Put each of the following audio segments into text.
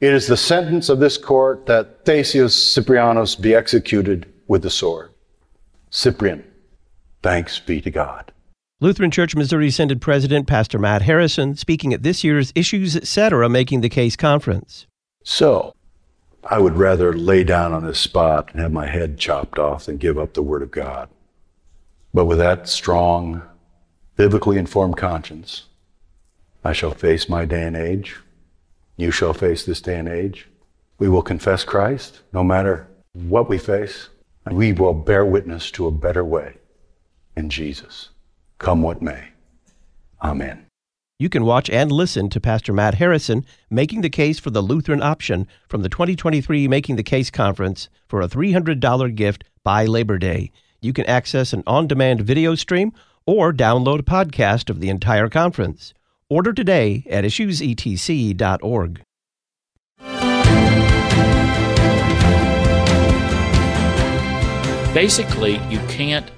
It is the sentence of this court that Thascius Cyprianus be executed with the sword. Cyprian, thanks be to God. Lutheran Church Missouri Synod President Pastor Matt Harrison speaking at this year's Issues Etc. Making the Case conference. So, I would rather lay down on this spot and have my head chopped off than give up the Word of God. But with that strong, biblically informed conscience, I shall face my day and age. You shall face this day and age. We will confess Christ no matter what we face, and we will bear witness to a better way in Jesus, come what may. Amen. You can watch and listen to Pastor Matt Harrison making the case for the Lutheran option from the 2023 Making the Case conference for a $300 gift by Labor Day. You can access an on demand video stream or download a podcast of the entire conference. Order today at issuesetc.org. Basically, you can't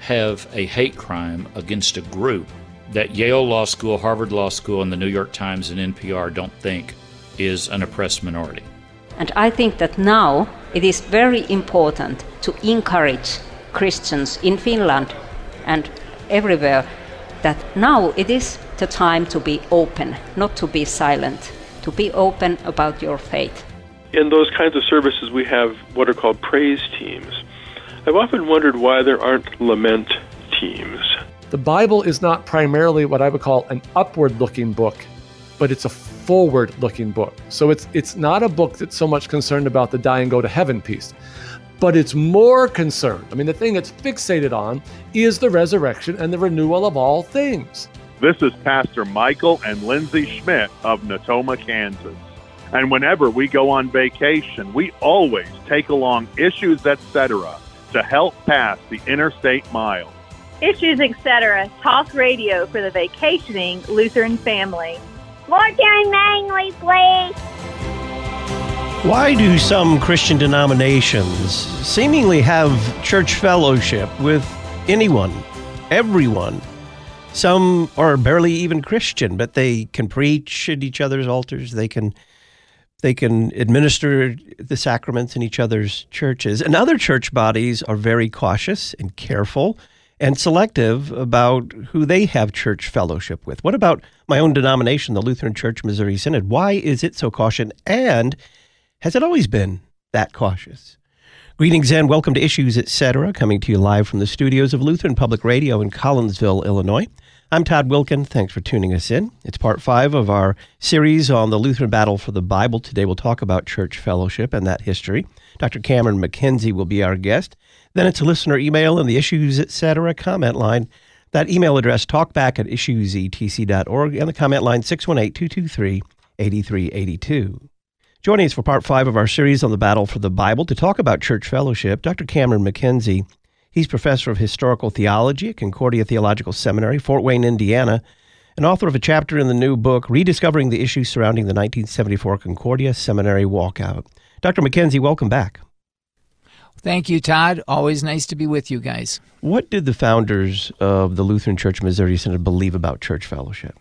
have a hate crime against a group that Yale Law School, Harvard Law School, and the New York Times and NPR don't think is an oppressed minority. And I think that now it is very important to encourage Christians in Finland and everywhere that now it is the time to be open, not to be silent, to be open about your faith. In those kinds of services, we have what are called praise teams. I've often wondered why there aren't lament teams. The Bible is not primarily what I would call an upward looking book, but it's a forward looking book. So it's, it's not a book that's so much concerned about the die and go to heaven piece, but it's more concerned. I mean, the thing it's fixated on is the resurrection and the renewal of all things. This is Pastor Michael and Lindsay Schmidt of Natoma, Kansas. And whenever we go on vacation, we always take along issues, etc., to help pass the interstate mile. Issues, etc. Talk radio for the vacationing Lutheran family. More Karen Mangley, please. Why do some Christian denominations seemingly have church fellowship with anyone, everyone? Some are barely even Christian, but they can preach at each other's altars. They can they can administer the sacraments in each other's churches. And other church bodies are very cautious and careful and selective about who they have church fellowship with. What about my own denomination, the Lutheran Church Missouri Synod? Why is it so cautious? And has it always been that cautious? Greetings and welcome to Issues Etc., coming to you live from the studios of Lutheran Public Radio in Collinsville, Illinois. I'm Todd Wilken. Thanks for tuning us in. It's part five of our series on the Lutheran battle for the Bible. Today we'll talk about church fellowship and that history. Dr. Cameron MacKenzie will be our guest. Then it's a listener email and the Issues Etc. comment line. That email address, talkback at issuesetc.org, and the comment line 618 223 8382. Joining us for part five of our series on the battle for the Bible to talk about church fellowship, Dr. Cameron MacKenzie. He's professor of historical theology at Concordia Theological Seminary, Fort Wayne, Indiana, and author of a chapter in the new book, Rediscovering the Issues Surrounding the 1974 Concordia Seminary Walkout. Dr. MacKenzie, welcome back. Thank you, Todd. Always nice to be with you guys. What did the founders of the Lutheran Church Missouri Synod believe about church fellowship?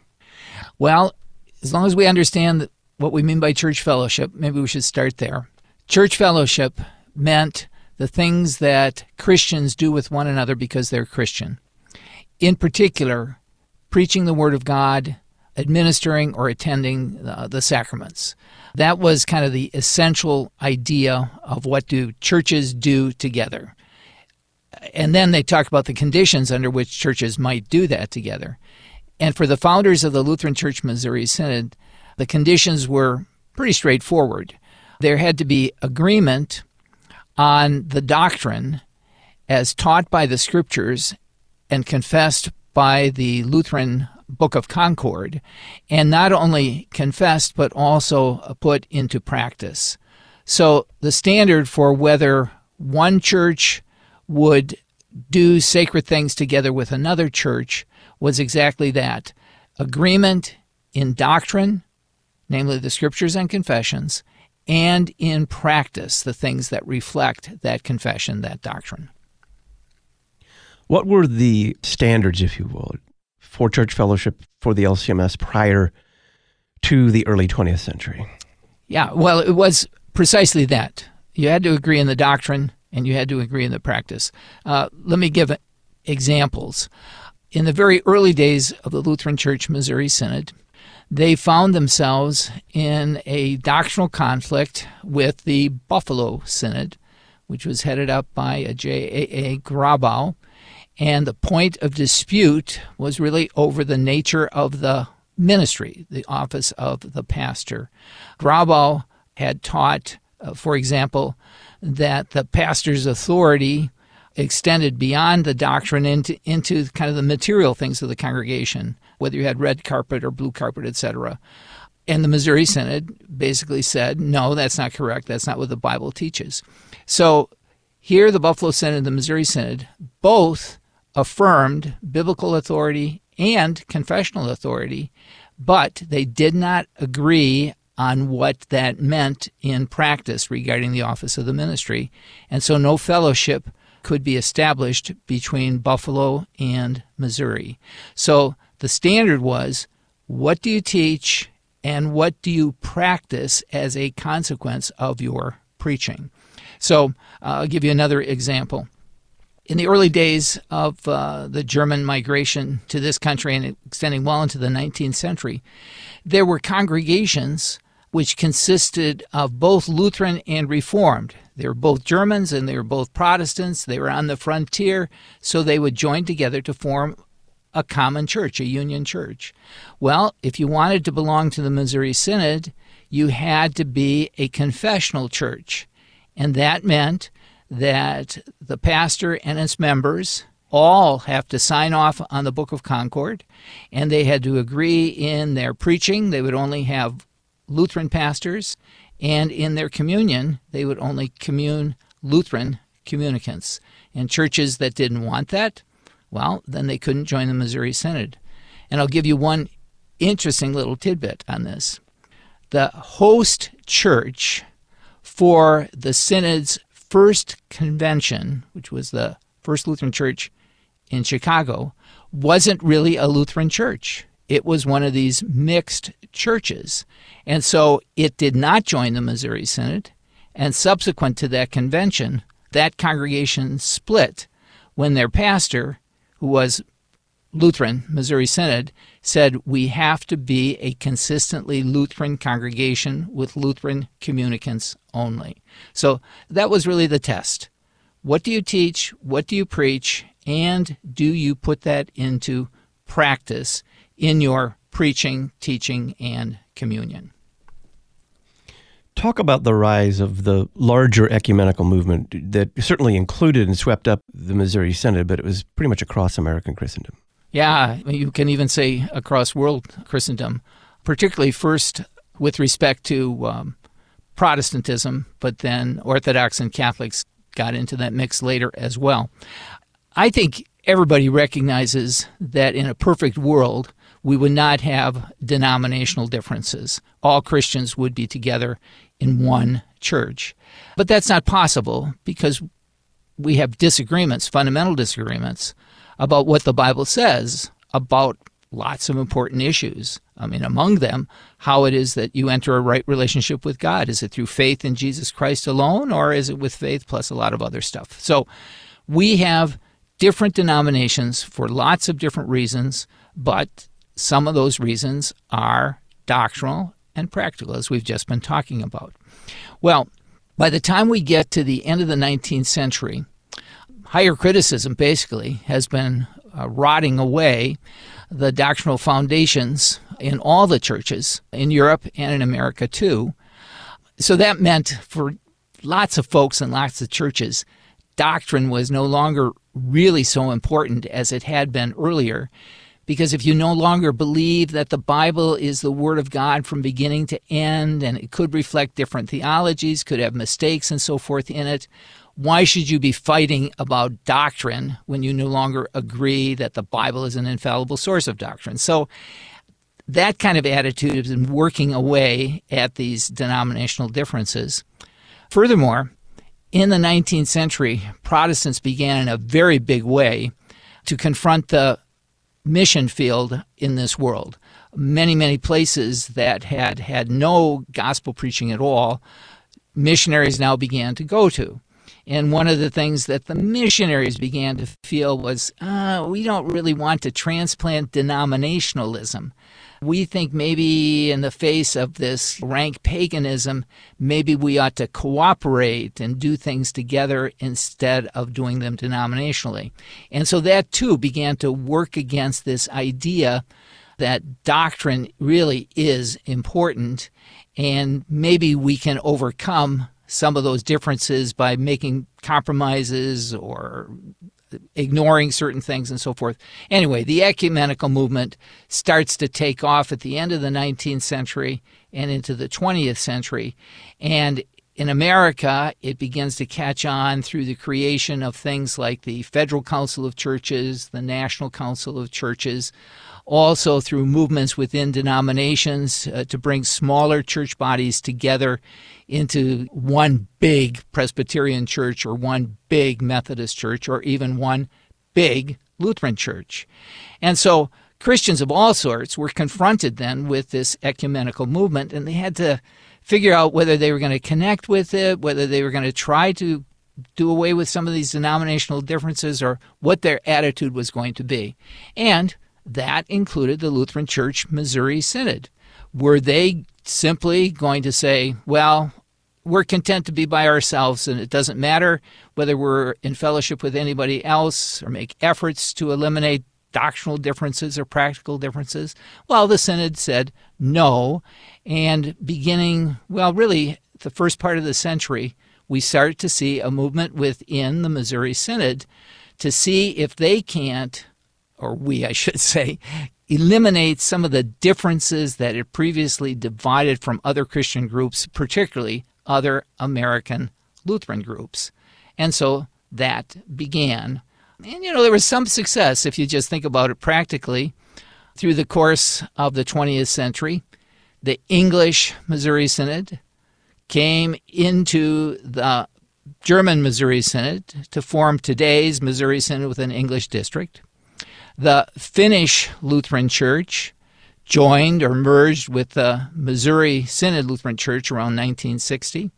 Well, as long as we understand what we mean by church fellowship, maybe we should start there. Church fellowship meant the things that Christians do with one another because they're Christian. In particular, preaching the Word of God, administering or attending uh, the sacraments. That was kind of the essential idea of what do churches do together. And then they talk about the conditions under which churches might do that together. And for the founders of the Lutheran Church Missouri Synod, the conditions were pretty straightforward. There had to be agreement on the doctrine as taught by the scriptures and confessed by the Lutheran Book of Concord, and not only confessed but also put into practice. So the standard for whether one church would do sacred things together with another church was exactly that agreement in doctrine, namely the scriptures and confessions, and in practice, the things that reflect that confession, that doctrine. What were the standards, if you will, for church fellowship for the LCMS prior to the early 20th century? Yeah, well, it was precisely that. You had to agree in the doctrine and you had to agree in the practice. Uh, let me give examples. In the very early days of the Lutheran Church Missouri Synod, they found themselves in a doctrinal conflict with the Buffalo Synod, which was headed up by a J.A.A. Grabau. And the point of dispute was really over the nature of the ministry, the office of the pastor. Grabau had taught, uh, for example, that the pastor's authority extended beyond the doctrine into, into kind of the material things of the congregation, whether you had red carpet or blue carpet, etc. And the Missouri Synod basically said, no, that's not correct. That's not what the Bible teaches. So here, the Buffalo Synod and the Missouri Synod both affirmed biblical authority and confessional authority, but they did not agree on what that meant in practice regarding the office of the ministry. And so no fellowship could be established between Buffalo and Missouri. So the standard was what do you teach and what do you practice as a consequence of your preaching? So uh, I'll give you another example. In the early days of uh, the German migration to this country and extending well into the 19th century, there were congregations which consisted of both Lutheran and Reformed. They were both Germans and they were both Protestants. They were on the frontier, so they would join together to form a common church, a union church. Well, if you wanted to belong to the Missouri Synod, you had to be a confessional church. And that meant that the pastor and its members all have to sign off on the Book of Concord, and they had to agree in their preaching. They would only have Lutheran pastors, and in their communion, they would only commune Lutheran communicants. And churches that didn't want that, well, then they couldn't join the Missouri Synod. And I'll give you one interesting little tidbit on this. The host church for the Synod's first convention, which was the First Lutheran Church in Chicago, wasn't really a Lutheran church. It was one of these mixed churches. And so it did not join the Missouri Synod. And subsequent to that convention, that congregation split when their pastor, who was Lutheran, Missouri Synod, said we have to be a consistently Lutheran congregation with Lutheran communicants only. So that was really the test. What do you teach? What do you preach? And do you put that into practice in your preaching, teaching, and communion? Talk about the rise of the larger ecumenical movement that certainly included and swept up the Missouri Synod, but it was pretty much across American Christendom. Yeah, you can even say across world Christendom, particularly first with respect to um, Protestantism, but then Orthodox and Catholics got into that mix later as well. I think everybody recognizes that in a perfect world, we would not have denominational differences. All Christians would be together in one church. But that's not possible because we have disagreements, fundamental disagreements, about what the Bible says about lots of important issues. I mean, among them, how it is that you enter a right relationship with God. Is it through faith in Jesus Christ alone, or is it with faith plus a lot of other stuff? So we have different denominations for lots of different reasons, but some of those reasons are doctrinal and practical, as we've just been talking about. Well, by the time we get to the end of the 19th century, higher criticism basically has been uh, rotting away the doctrinal foundations in all the churches in Europe and in America too. So that meant for lots of folks and lots of churches, doctrine was no longer really so important as it had been earlier. Because if you no longer believe that the Bible is the Word of God from beginning to end and it could reflect different theologies, could have mistakes and so forth in it, why should you be fighting about doctrine when you no longer agree that the Bible is an infallible source of doctrine? So that kind of attitude has been working away at these denominational differences. Furthermore, in the 19th century, Protestants began in a very big way to confront the mission field in this world. many, many places that had had no gospel preaching at all, missionaries now began to go to. And one of the things that the missionaries began to feel was uh, we don't really want to transplant denominationalism. We think maybe in the face of this rank paganism, maybe we ought to cooperate and do things together instead of doing them denominationally. And so that too began to work against this idea that doctrine really is important and maybe we can overcome some of those differences by making compromises or ignoring certain things and so forth. Anyway, the ecumenical movement starts to take off at the end of the 19th century and into the 20th century. And in America, it begins to catch on through the creation of things like the Federal Council of Churches, the National Council of Churches, also through movements within denominations uh, to bring smaller church bodies together into one big Presbyterian church or one big Methodist church or even one big Lutheran church. And so Christians of all sorts were confronted then with this ecumenical movement and they had to figure out whether they were going to connect with it, whether they were going to try to do away with some of these denominational differences or what their attitude was going to be. And that included the Lutheran Church Missouri Synod. Were they simply going to say, well, we're content to be by ourselves and it doesn't matter whether we're in fellowship with anybody else or make efforts to eliminate doctrinal differences or practical differences? Well, the Synod said no. And beginning, well, really, the first part of the century, we start to see a movement within the Missouri Synod to see if they can't, or we, I should say, eliminate some of the differences that had previously divided from other Christian groups, particularly other American Lutheran groups. And so that began. And, you know, there was some success if you just think about it practically. Through the course of the 20th century, the English Missouri Synod came into the German Missouri Synod to form today's Missouri Synod with an English district. The Finnish Lutheran Church joined or merged with the Missouri Synod Lutheran Church around 1960.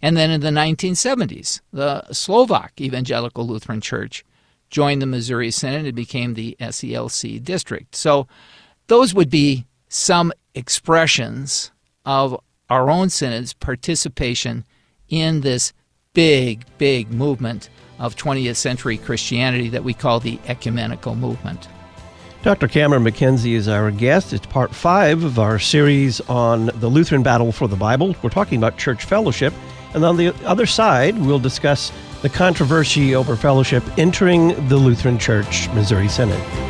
And then in the 1970s, the Slovak Evangelical Lutheran Church joined the Missouri Synod and became the SELC district. So those would be some expressions of our own synod's participation in this big, big movement of 20th century Christianity that we call the ecumenical movement. Dr. Cameron MacKenzie is our guest. It's part five of our series on the Lutheran battle for the Bible. We're talking about church fellowship. And on the other side, we'll discuss the controversy over fellowship entering the Lutheran Church Missouri Synod.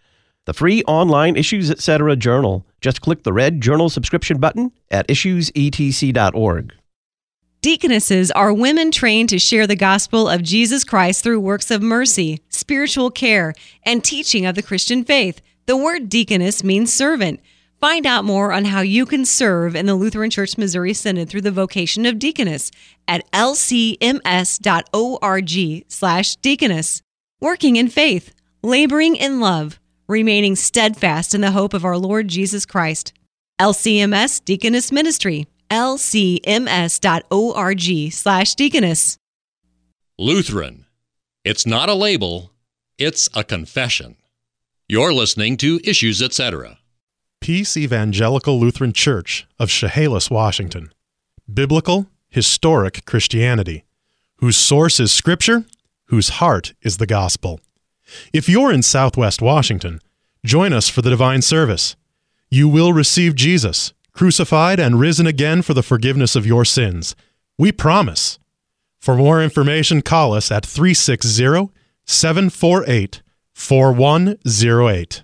the free online Issues Etc. journal. Just click the red journal subscription button at issuesetc.org. Deaconesses are women trained to share the gospel of Jesus Christ through works of mercy, spiritual care, and teaching of the Christian faith. The word deaconess means servant. Find out more on how you can serve in the Lutheran Church Missouri Synod through the vocation of deaconess at lcms.org slash deaconess. Working in faith, laboring in love, remaining steadfast in the hope of our Lord Jesus Christ. LCMS Deaconess Ministry, lcms.org slash deaconess. Lutheran. It's not a label, it's a confession. You're listening to Issues Etc. Peace Evangelical Lutheran Church of Chehalis, Washington. Biblical, historic Christianity, whose source is Scripture, whose heart is the gospel. If you're in Southwest Washington, join us for the divine service. You will receive Jesus, crucified and risen again for the forgiveness of your sins. We promise. For more information, call us at 360 748 4108.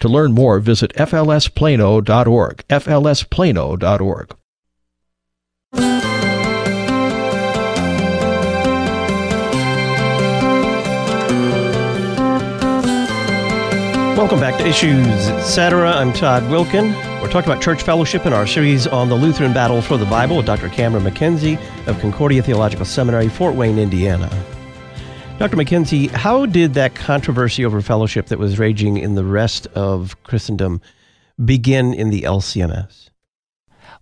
To learn more, visit flsplano.org. flsplano.org. Welcome back to Issues Etc. I'm Todd Wilken. We're talking about church fellowship in our series on the Lutheran Battle for the Bible with Dr. Cameron MacKenzie of Concordia Theological Seminary, Fort Wayne, Indiana. Dr. MacKenzie, how did that controversy over fellowship that was raging in the rest of Christendom begin in the LCMS?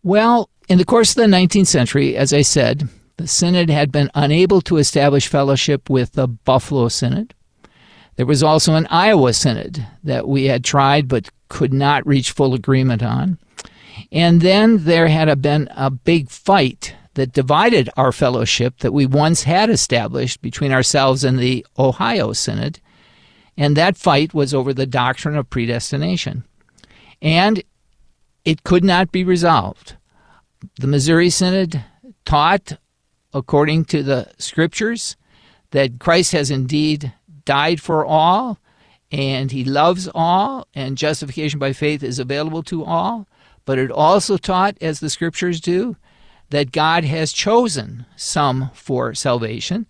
Well, in the course of the 19th century, as I said, the Synod had been unable to establish fellowship with the Buffalo Synod. There was also an Iowa Synod that we had tried but could not reach full agreement on. And then there had been a big fight that divided our fellowship that we once had established between ourselves and the Ohio Synod. And that fight was over the doctrine of predestination. And it could not be resolved. The Missouri Synod taught, according to the scriptures, that Christ has indeed died for all and he loves all, and justification by faith is available to all. But it also taught, as the scriptures do, that God has chosen some for salvation.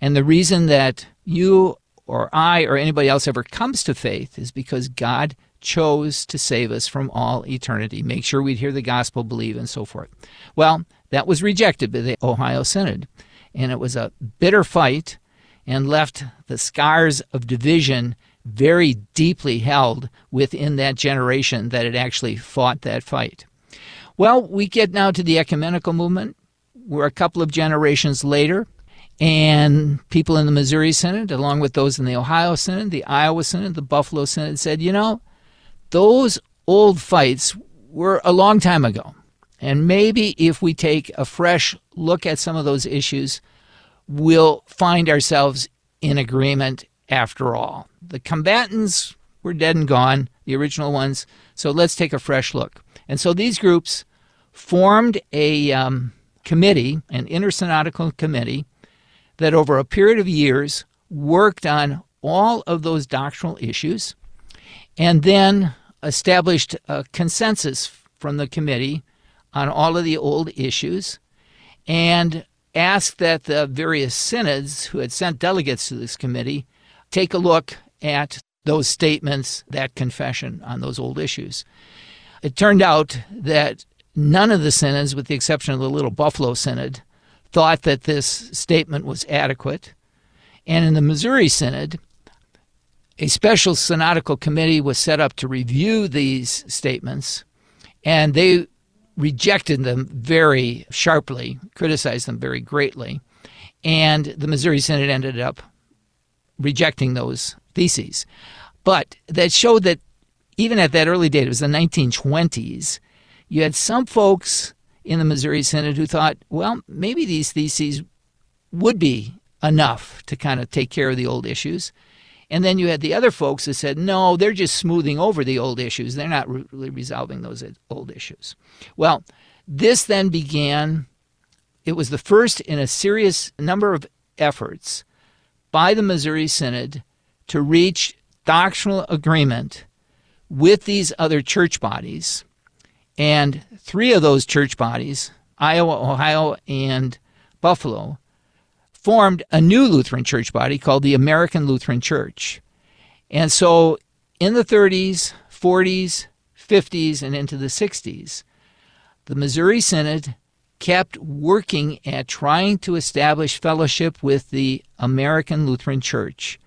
And the reason that you or I or anybody else ever comes to faith is because God chose to save us from all eternity, make sure we'd hear the gospel, believe, and so forth. Well, that was rejected by the Ohio Synod, and it was a bitter fight and left the scars of division very deeply held within that generation that had actually fought that fight. Well, we get now to the ecumenical movement. We're a couple of generations later, and people in the Missouri Synod, along with those in the Ohio Synod, the Iowa Synod, the Buffalo Synod, said, you know, those old fights were a long time ago. And maybe if we take a fresh look at some of those issues, we'll find ourselves in agreement after all. The combatants were dead and gone, the original ones, so let's take a fresh look. And so these groups formed a um, committee, an intersynodical committee, that over a period of years worked on all of those doctrinal issues and then established a consensus from the committee on all of the old issues and asked that the various synods who had sent delegates to this committee take a look at those statements, that confession on those old issues. It turned out that none of the synods, with the exception of the Little Buffalo Synod, thought that this statement was adequate. And in the Missouri Synod, a special synodical committee was set up to review these statements, and they rejected them very sharply, criticized them very greatly. And the Missouri Synod ended up rejecting those theses. But that showed that even at that early date, it was the 1920s, you had some folks in the Missouri Synod who thought, well, maybe these theses would be enough to kind of take care of the old issues. And then you had the other folks that said, no, they're just smoothing over the old issues. They're not really resolving those old issues. Well, this then began, it was the first in a serious number of efforts by the Missouri Synod to reach doctrinal agreement with these other church bodies. And three of those church bodies, Iowa, Ohio, and Buffalo, formed a new Lutheran church body called the American Lutheran Church. And so in the 30s, 40s, 50s, and into the 60s, the Missouri Synod kept working at trying to establish fellowship with the American Lutheran Church.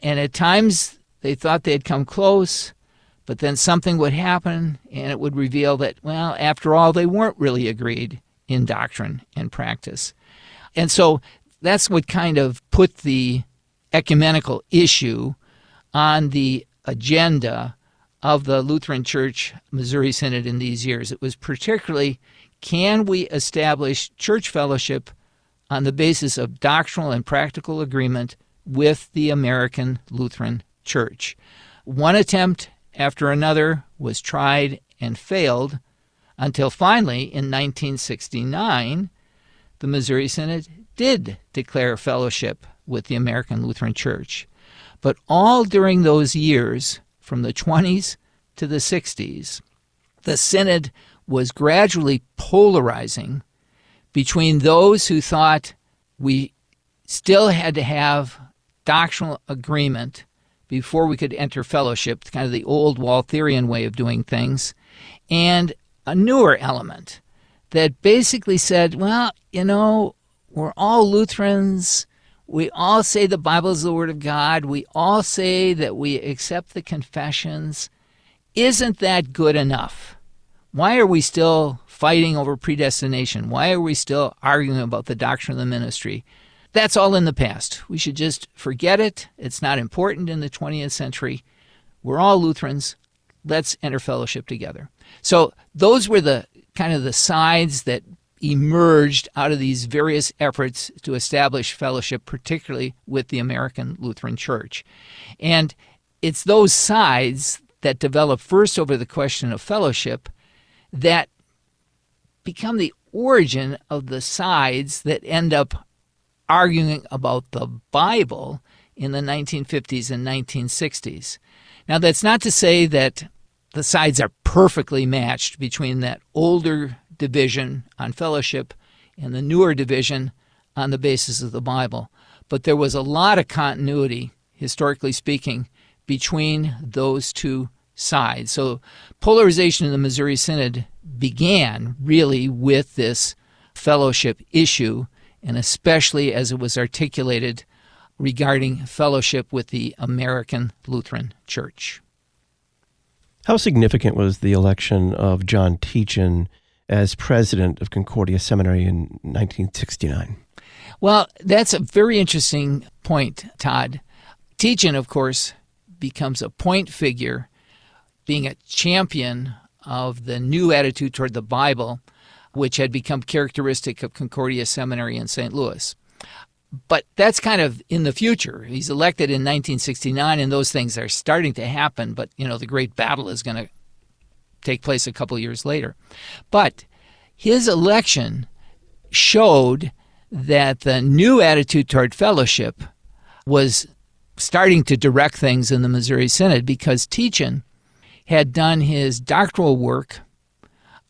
And at times they thought they had come close, but then something would happen and it would reveal that, well, after all, they weren't really agreed in doctrine and practice. And so that's what kind of put the ecumenical issue on the agenda of the Lutheran Church Missouri Synod in these years. It was particularly can we establish church fellowship on the basis of doctrinal and practical agreement with the American Lutheran Church? One attempt after another was tried and failed until finally in 1969 the Missouri Synod did declare fellowship with the American Lutheran Church. But all during those years, from the 20s to the 60s, the Synod was gradually polarizing between those who thought we still had to have doctrinal agreement before we could enter fellowship, kind of the old Waltherian way of doing things, and a newer element that basically said, well, you know, we're all Lutherans. We all say the Bible is the Word of God. We all say that we accept the confessions. Isn't that good enough? Why are we still fighting over predestination? Why are we still arguing about the doctrine of the ministry? That's all in the past. We should just forget it. It's not important in the 20th century. We're all Lutherans. Let's enter fellowship together. So, those were the kind of the sides that emerged out of these various efforts to establish fellowship, particularly with the American Lutheran Church. And it's those sides that develop first over the question of fellowship that become the origin of the sides that end up arguing about the Bible in the 1950s and 1960s. Now, that's not to say that the sides are perfectly matched between that older division on fellowship and the newer division on the basis of the Bible. But there was a lot of continuity, historically speaking, between those two sides. So polarization in the Missouri Synod began really with this fellowship issue, and especially as it was articulated regarding fellowship with the American Lutheran Church. How significant was the election of John Tietjen as president of Concordia Seminary in 1969? Well, that's a very interesting point, Todd. Tietjen, of course, becomes a point figure, being a champion of the new attitude toward the Bible, which had become characteristic of Concordia Seminary in St. Louis. But that's kind of in the future. He's elected in 1969, and those things are starting to happen. But you know, the great battle is going to take place a couple years later. But his election showed that the new attitude toward fellowship was starting to direct things in the Missouri Synod because Tietjen had done his doctoral work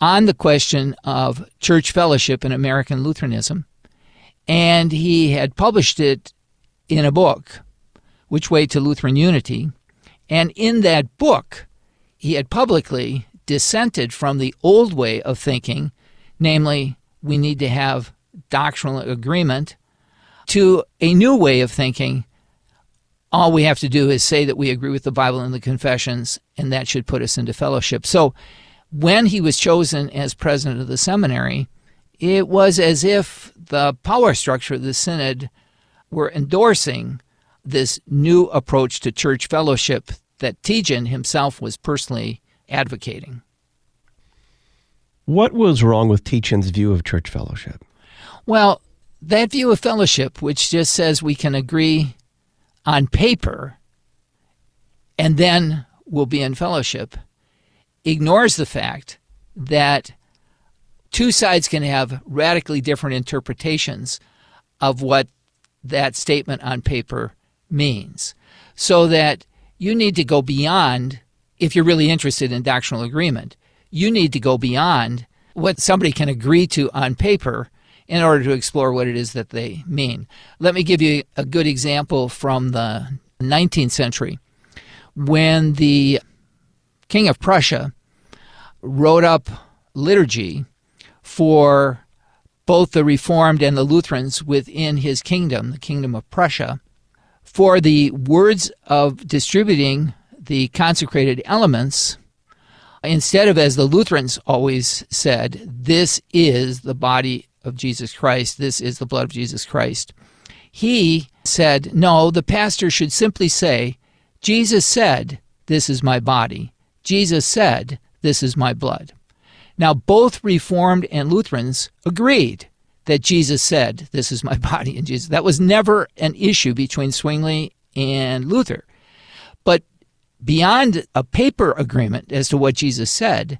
on the question of church fellowship in American Lutheranism and he had published it in a book, Which Way to Lutheran Unity. And in that book, he had publicly dissented from the old way of thinking, namely, we need to have doctrinal agreement, to a new way of thinking. All we have to do is say that we agree with the Bible and the confessions, and that should put us into fellowship. So, when he was chosen as president of the seminary, it was as if the power structure of the synod were endorsing this new approach to church fellowship that Tietjen himself was personally advocating. What was wrong with Tietjen's view of church fellowship? Well, that view of fellowship, which just says we can agree on paper and then we'll be in fellowship, ignores the fact that two sides can have radically different interpretations of what that statement on paper means. So that you need to go beyond, if you're really interested in doctrinal agreement, you need to go beyond what somebody can agree to on paper in order to explore what it is that they mean. Let me give you a good example from the 19th century when the King of Prussia wrote up liturgy for both the Reformed and the Lutherans within his kingdom, the Kingdom of Prussia, for the words of distributing the consecrated elements, instead of, as the Lutherans always said, this is the body of Jesus Christ, this is the blood of Jesus Christ, he said, no, the pastor should simply say, Jesus said, this is my body, Jesus said, This is my blood. Now, both Reformed and Lutherans agreed that Jesus said, This is my body. And Jesus, that was never an issue between Zwingli and Luther. But beyond a paper agreement as to what Jesus said,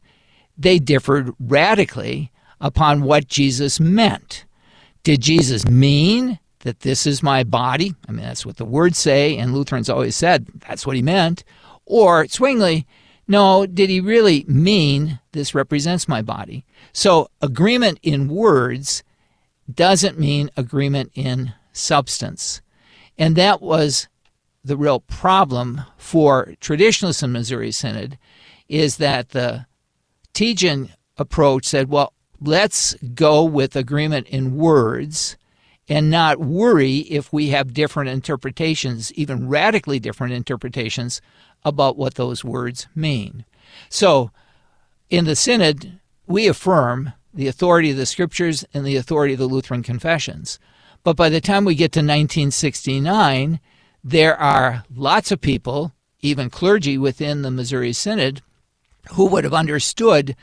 they differed radically upon what Jesus meant. Did Jesus mean that this is my body? I mean, that's what the words say, and Lutherans always said that's what he meant. Or Zwingli, no, did he really mean this represents my body? So, agreement in words doesn't mean agreement in substance. And that was the real problem for traditionalists in Missouri Synod is that the Tietjen approach said, well, let's go with agreement in words and not worry if we have different interpretations, even radically different interpretations about what those words mean. So, in the Synod, we affirm the authority of the scriptures and the authority of the Lutheran confessions. But by the time we get to 1969, there are lots of people, even clergy within the Missouri Synod, who would have understood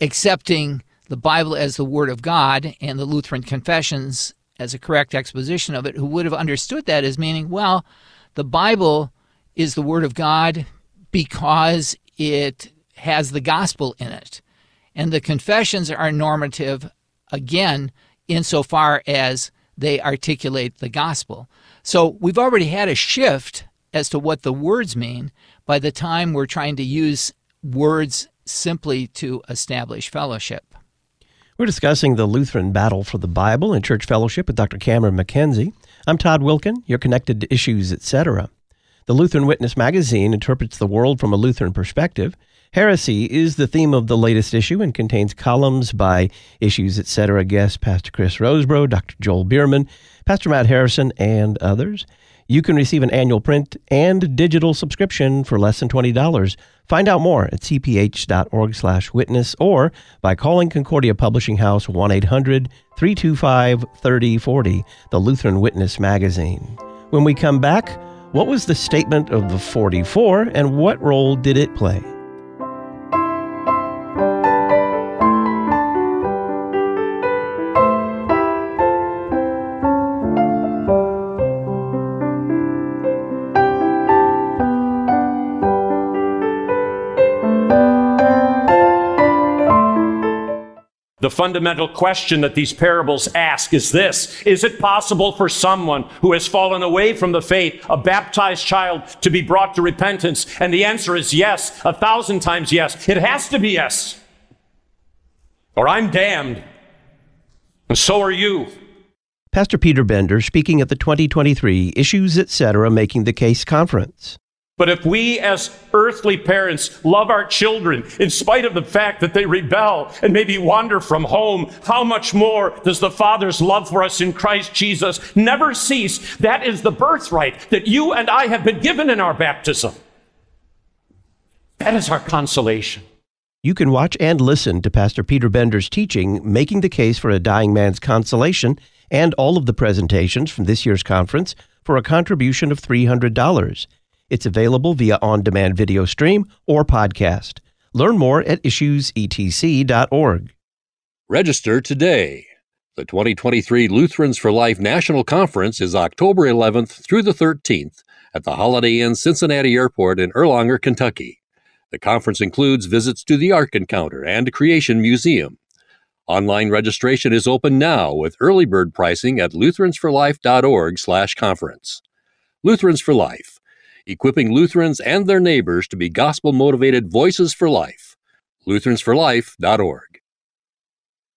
accepting the Bible as the Word of God and the Lutheran confessions as a correct exposition of it, who would have understood that as meaning, well, the Bible is the Word of God because it has the gospel in it. And the confessions are normative, again, insofar as they articulate the gospel. So we've already had a shift as to what the words mean by the time we're trying to use words simply to establish fellowship. We're discussing the Lutheran battle for the Bible and church fellowship with Dr. Cameron MacKenzie. I'm Todd Wilken. You're connected to issues, etc. The Lutheran Witness magazine interprets the world from a Lutheran perspective. Heresy is the theme of the latest issue and contains columns by Issues Etc. guest Pastor Chris Rosebrough, Dr. Joel Biermann, Pastor Matt Harrison, and others. You can receive an annual print and digital subscription for less than $20. Find out more at cph.org slash witness or by calling Concordia Publishing House 1-800-325-3040, the Lutheran Witness magazine. When we come back, what was the statement of the 44 and what role did it play? The fundamental question that these parables ask is this Is it possible for someone who has fallen away from the faith, a baptized child, to be brought to repentance? And the answer is yes, a thousand times yes. It has to be yes. Or I'm damned. And so are you. Pastor Peter Bender speaking at the 2023 Issues Etc. Making the Case conference. But if we as earthly parents love our children in spite of the fact that they rebel and maybe wander from home, how much more does the Father's love for us in Christ Jesus never cease? That is the birthright that you and I have been given in our baptism. That is our consolation. You can watch and listen to Pastor Peter Bender's teaching, Making the Case for a Dying Man's Consolation, and all of the presentations from this year's conference for a contribution of $300. It's available via on demand video stream or podcast. Learn more at issuesetc.org. Register today. The 2023 Lutherans for Life National Conference is October 11th through the 13th at the Holiday Inn Cincinnati Airport in Erlanger, Kentucky. The conference includes visits to the Ark Encounter and Creation Museum. Online registration is open now with early bird pricing at lutheransforlife.org/conference. Lutherans for Life equipping Lutherans and their neighbors to be gospel motivated voices for life. Lutheransforlife.org.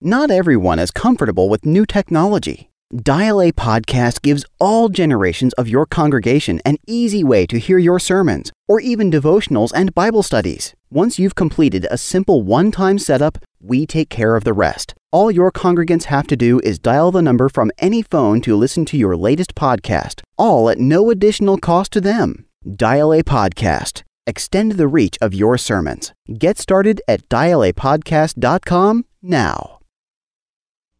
Not everyone is comfortable with new technology. Dial A Podcast gives all generations of your congregation an easy way to hear your sermons or even devotionals and Bible studies. Once you've completed a simple one time setup, we take care of the rest. All your congregants have to do is dial the number from any phone to listen to your latest podcast, all at no additional cost to them. Dial A Podcast. Extend the reach of your sermons. Get started at dialapodcast.com now.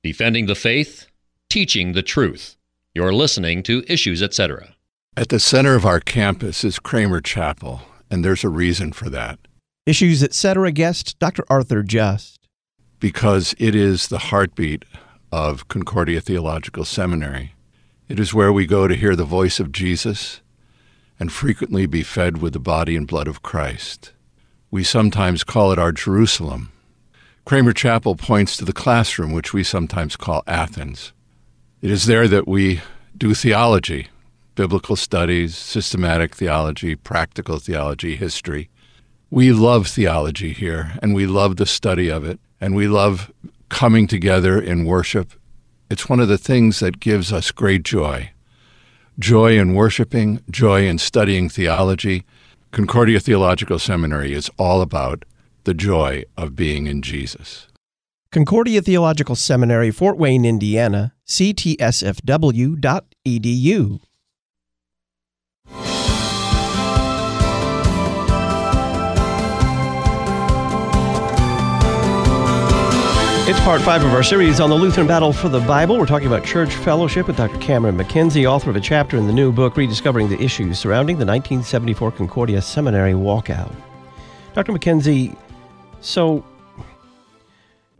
Defending the faith, teaching the truth. You're listening to Issues, etc. At the center of our campus is Kramer Chapel, and there's a reason for that. Issues Etc. guest Dr. Arthur Just. Because it is the heartbeat of Concordia Theological Seminary. It is where we go to hear the voice of Jesus and frequently be fed with the body and blood of Christ. We sometimes call it our Jerusalem. Kramer Chapel points to the classroom, which we sometimes call Athens. It is there that we do theology, biblical studies, systematic theology, practical theology, history. We love theology here, and we love the study of it, and we love coming together in worship. It's one of the things that gives us great joy joy in worshiping, joy in studying theology. Concordia Theological Seminary is all about the joy of being in Jesus. Concordia Theological Seminary, Fort Wayne, Indiana, ctsfw.edu. It's part five of our series on the Lutheran Battle for the Bible. We're talking about church fellowship with Dr. Cameron MacKenzie, author of a chapter in the new book, Rediscovering the Issues Surrounding the 1974 Concordia Seminary Walkout. Dr. MacKenzie, so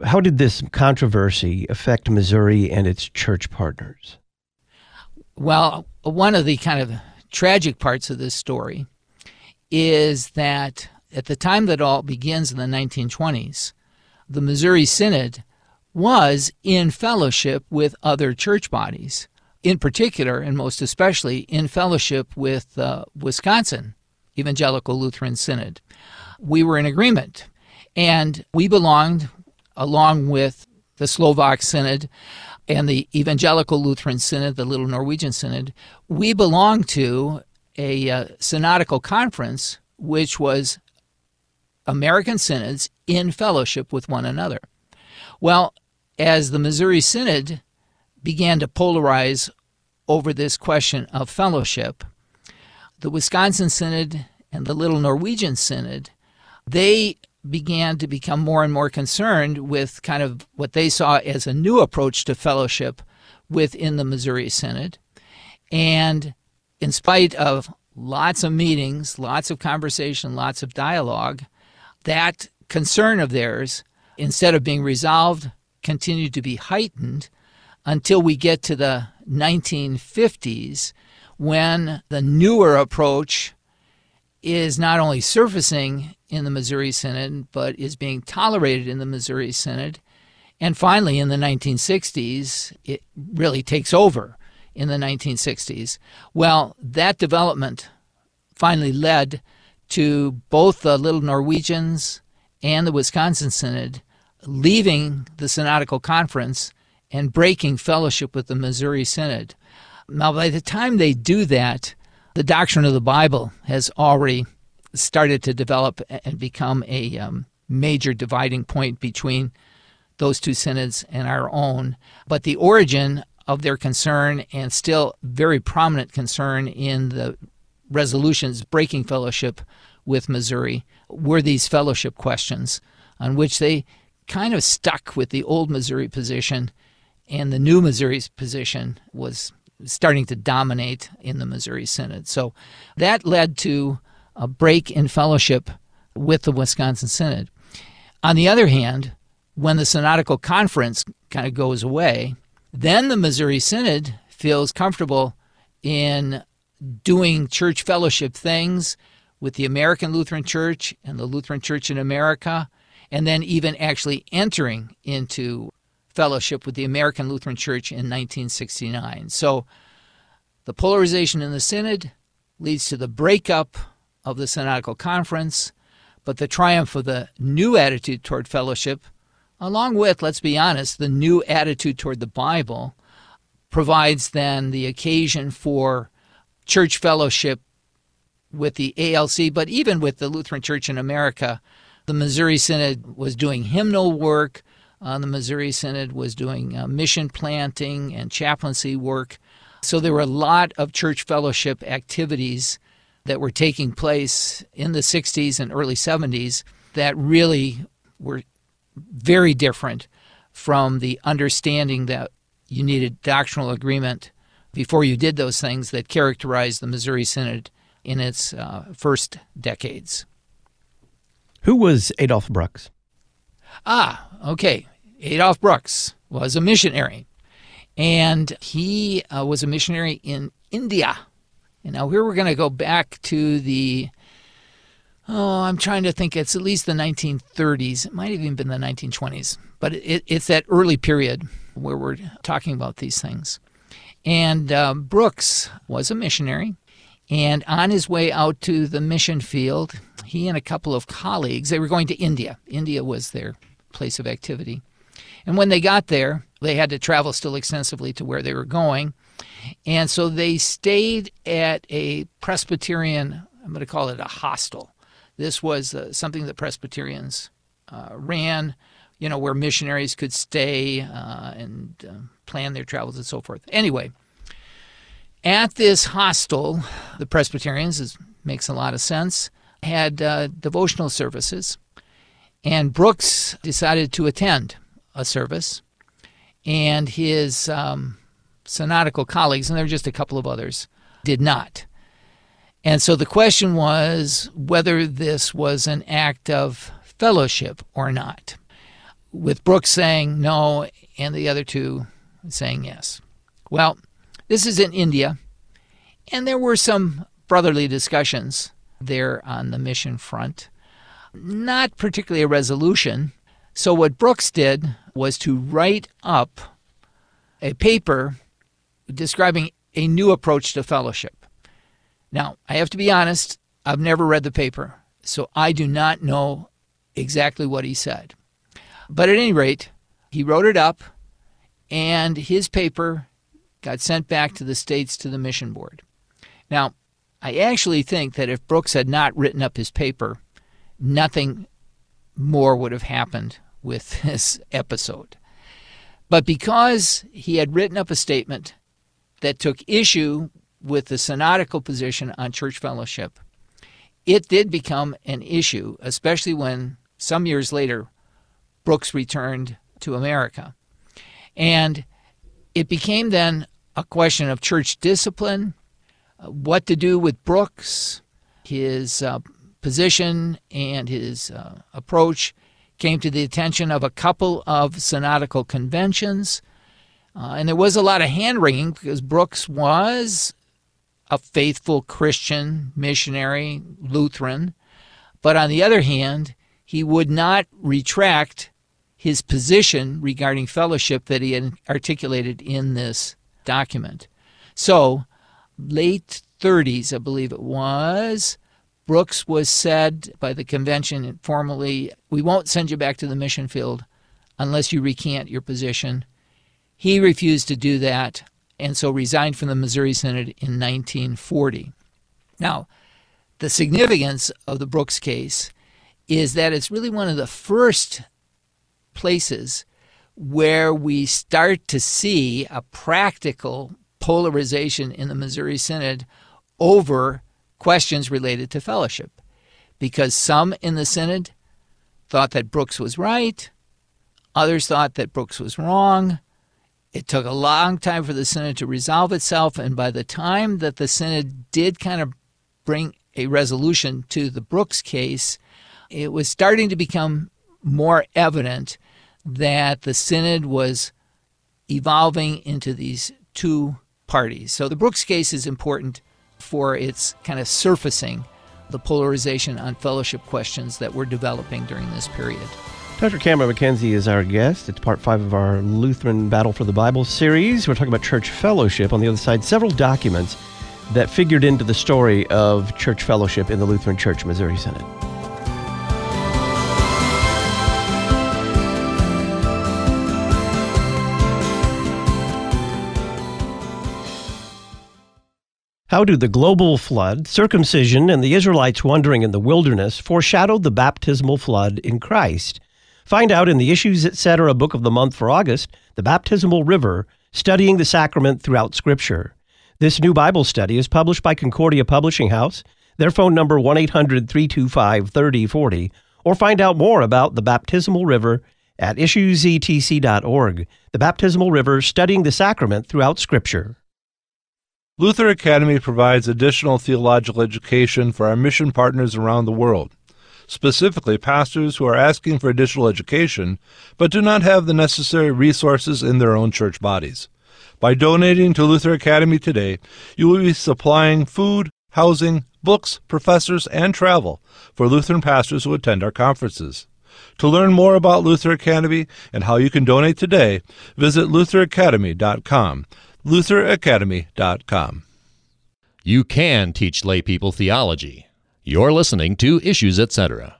how did this controversy affect Missouri and its church partners? Well, one of the kind of tragic parts of this story is that at the time that all begins in the 1920s, the Missouri Synod was in fellowship with other church bodies, in particular and most especially in fellowship with the Wisconsin Evangelical Lutheran Synod. We were in agreement, and we belonged, along with the Slovak Synod and the Evangelical Lutheran Synod, the Little Norwegian Synod, we belonged to a uh, synodical conference which was American synods in fellowship with one another. Well, as the Missouri Synod began to polarize over this question of fellowship, the Wisconsin Synod and the Little Norwegian Synod, they began to become more and more concerned with kind of what they saw as a new approach to fellowship within the Missouri Synod. And in spite of lots of meetings, lots of conversation, lots of dialogue, that concern of theirs, instead of being resolved, continued to be heightened until we get to the 1950s when the newer approach is not only surfacing in the Missouri Synod, but is being tolerated in the Missouri Synod. And finally, in the 1960s, it really takes over in the 1960s. Well, that development finally led to both the Little Norwegians and the Wisconsin Synod leaving the Synodical Conference and breaking fellowship with the Missouri Synod. Now, by the time they do that, the doctrine of the Bible has already started to develop and become a um, major dividing point between those two synods and our own. But the origin of their concern and still very prominent concern in the resolutions breaking fellowship with Missouri were these fellowship questions on which they kind of stuck with the old Missouri position and the new Missouri's position was starting to dominate in the Missouri Synod. So that led to a break in fellowship with the Wisconsin Synod. On the other hand, when the Synodical Conference kind of goes away, then the Missouri Synod feels comfortable in doing church fellowship things with the American Lutheran Church and the Lutheran Church in America, and then even actually entering into fellowship with the American Lutheran Church in 1969. So the polarization in the Synod leads to the breakup of the Synodical Conference, but the triumph of the new attitude toward fellowship, along with, let's be honest, the new attitude toward the Bible, provides then the occasion for church fellowship with the ALC, but even with the Lutheran Church in America. The Missouri Synod was doing hymnal work. Uh, the Missouri Synod was doing uh, mission planting and chaplaincy work. So there were a lot of church fellowship activities that were taking place in the 60s and early 70s that really were very different from the understanding that you needed doctrinal agreement before you did those things that characterized the Missouri Synod in its uh, first decades. Who was Adolph Brux? Ah, okay. Adolph Brux was a missionary, and he uh, was a missionary in India. And now here we're going to go back to the oh, I'm trying to think. It's at least the 1930s. It might have even been the 1920s, but it, it's that early period where we're talking about these things. And uh, Brux was a missionary, and on his way out to the mission field, he and a couple of colleagues they were going to India. India was their place of activity. And when they got there, they had to travel still extensively to where they were going. And so they stayed at a Presbyterian, I'm going to call it a hostel. This was uh, something that Presbyterians uh, ran, you know, where missionaries could stay uh, and uh, plan their travels and so forth. Anyway, at this hostel, the Presbyterians, is, makes a lot of sense, had uh, devotional services. And Brux decided to attend a service, and his um, synodical colleagues, and there were just a couple of others, did not. And so the question was whether this was an act of fellowship or not, with Brux saying no and the other two saying yes. Well, this is in India, and there were some brotherly discussions there on the mission front. Not particularly a resolution. So, what Brux did was to write up a paper describing a new approach to fellowship. Now, I have to be honest, I've never read the paper, so I do not know exactly what he said. But at any rate, he wrote it up, and his paper got sent back to the states to the mission board. Now, I actually think that if Brux had not written up his paper, nothing more would have happened with this episode. But because he had written up a statement that took issue with the synodical position on church fellowship, it did become an issue, especially when some years later Brux returned to America. And it became then a question of church discipline, uh, what to do with Brux, his uh, position and his uh, approach came to the attention of a couple of synodical conventions. Uh, and there was a lot of hand wringing because Brux was a faithful Christian missionary, Lutheran. But on the other hand, he would not retract his position regarding fellowship that he had articulated in this document. So, late 30s, I believe it was, Brux was said by the convention informally, We won't send you back to the mission field unless you recant your position. He refused to do that and so resigned from the Missouri Synod in 1940. Now, the significance of the Brux case is that it's really one of the first places where we start to see a practical polarization in the Missouri Synod over questions related to fellowship. Because some in the Synod thought that Brux was right, others thought that Brux was wrong. It took a long time for the Synod to resolve itself, and by the time that the Synod did kind of bring a resolution to the Brux case, it was starting to become more evident that the Synod was evolving into these two parties. So the Brux case is important for its kind of surfacing the polarization on fellowship questions that we're developing during this period. Dr. Cameron MacKenzie is our guest. It's part five of our Lutheran Battle for the Bible series. We're talking about church fellowship. On the other side, several documents that figured into the story of church fellowship in the Lutheran Church Missouri Synod. How do the global flood, circumcision, and the Israelites wandering in the wilderness foreshadow the baptismal flood in Christ? Find out in the Issues Etc. book of the month for August, The Baptismal River, Studying the Sacrament Throughout Scripture. This new Bible study is published by Concordia Publishing House. Their phone number 1-800-325-3040 or find out more about the baptismal river at issuesetc.org. The baptismal river studying the sacrament throughout scripture. Luther Academy provides additional theological education for our mission partners around the world. specifically pastors who are asking for additional education but do not have the necessary resources in their own church bodies. By donating to Luther Academy today, you will be supplying food, housing, books, professors, and travel for Lutheran pastors who attend our conferences. To learn more about Luther Academy and how you can donate today, visit lutheracademy.com. lutheracademy.com. You can teach laypeople theology. You're listening to Issues Etc.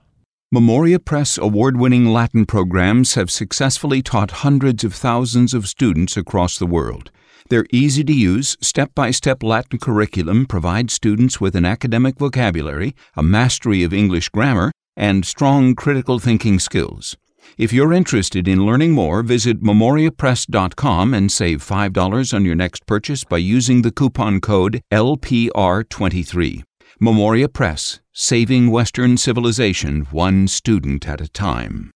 Memoria Press award winning Latin programs have successfully taught hundreds of thousands of students across the world. Their easy to use, step by step Latin curriculum provides students with an academic vocabulary, a mastery of English grammar, and strong critical thinking skills. If you're interested in learning more, visit memoriapress.com and save $5 on your next purchase by using the coupon code LPR23. Memoria Press, saving Western civilization one student at a time.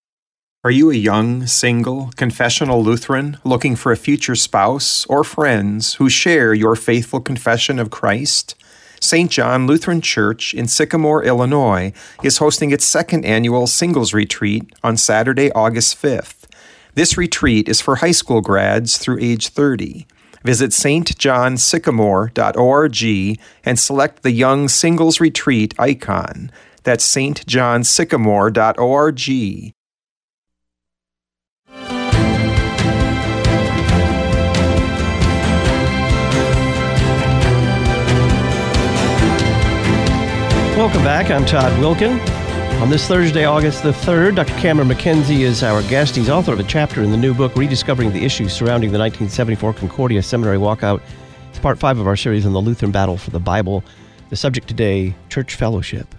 Are you a young, single, confessional Lutheran looking for a future spouse or friends who share your faithful confession of Christ? St. John Lutheran Church in Sycamore, Illinois is hosting its second annual singles retreat on Saturday, August 5th. This retreat is for high school grads through age 30. Visit stjohnsycamore.org and select the Young Singles Retreat icon. That's stjohnsycamore.org. Welcome back. I'm Todd Wilken. On this Thursday, August the 3rd, Dr. Cameron MacKenzie is our guest. He's author of a chapter in the new book, Rediscovering the Issues Surrounding the 1974 Concordia Seminary Walkout. It's part five of our series on the Lutheran Battle for the Bible. The subject today, church fellowship.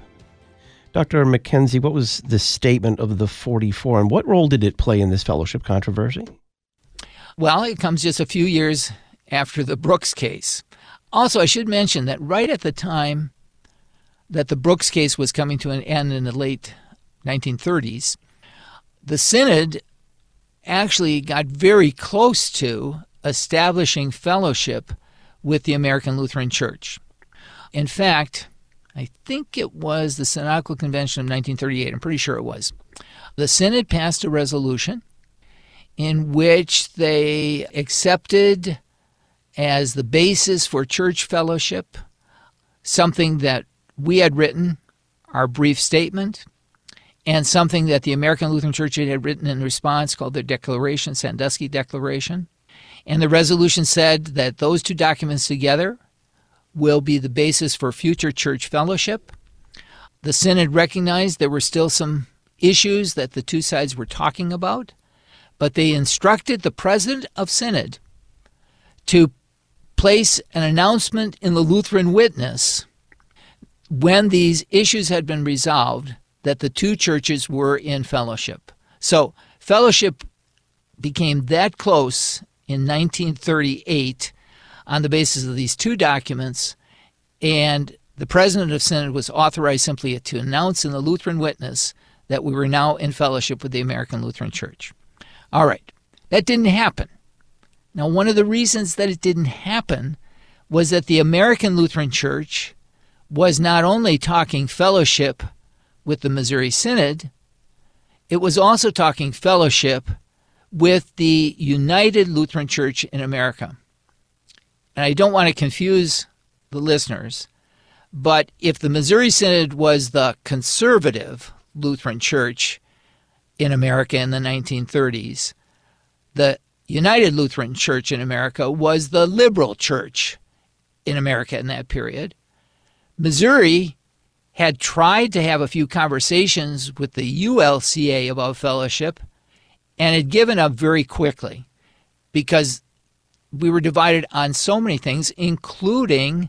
Dr. MacKenzie, what was the statement of the 44 and what role did it play in this fellowship controversy? Well, it comes just a few years after the Brux case. Also, I should mention that right at the time that the Brux case was coming to an end in the late 1930s, the Synod actually got very close to establishing fellowship with the American Lutheran Church. In fact, I think it was the Synodical Convention of 1938, I'm pretty sure it was. The Synod passed a resolution in which they accepted as the basis for church fellowship something that we had written our brief statement and something that the American Lutheran Church had written in response called the declaration, Sandusky Declaration. And the resolution said that those two documents together will be the basis for future church fellowship. The Synod recognized there were still some issues that the two sides were talking about, but they instructed the president of Synod to place an announcement in the Lutheran Witness when these issues had been resolved that the two churches were in fellowship. So, fellowship became that close in 1938 on the basis of these two documents, and the president of Synod was authorized simply to announce in the Lutheran Witness that we were now in fellowship with the American Lutheran Church. All right, that didn't happen. Now, one of the reasons that it didn't happen was that the American Lutheran Church was not only talking fellowship with the Missouri Synod, it was also talking fellowship with the United Lutheran Church in America. And I don't want to confuse the listeners, but if the Missouri Synod was the conservative Lutheran Church in America in the 1930s, the United Lutheran Church in America was the liberal church in America in that period. Missouri had tried to have a few conversations with the ULCA about fellowship and had given up very quickly because we were divided on so many things, including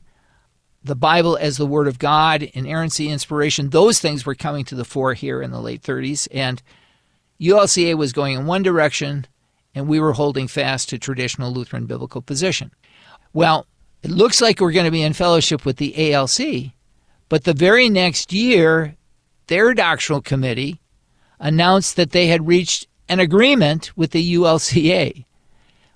the Bible as the Word of God, inerrancy, inspiration. Those things were coming to the fore here in the late 30s. And ULCA was going in one direction, and we were holding fast to traditional Lutheran biblical position. Well, it looks like we're going to be in fellowship with the ALC, but the very next year, their doctrinal committee announced that they had reached an agreement with the ULCA.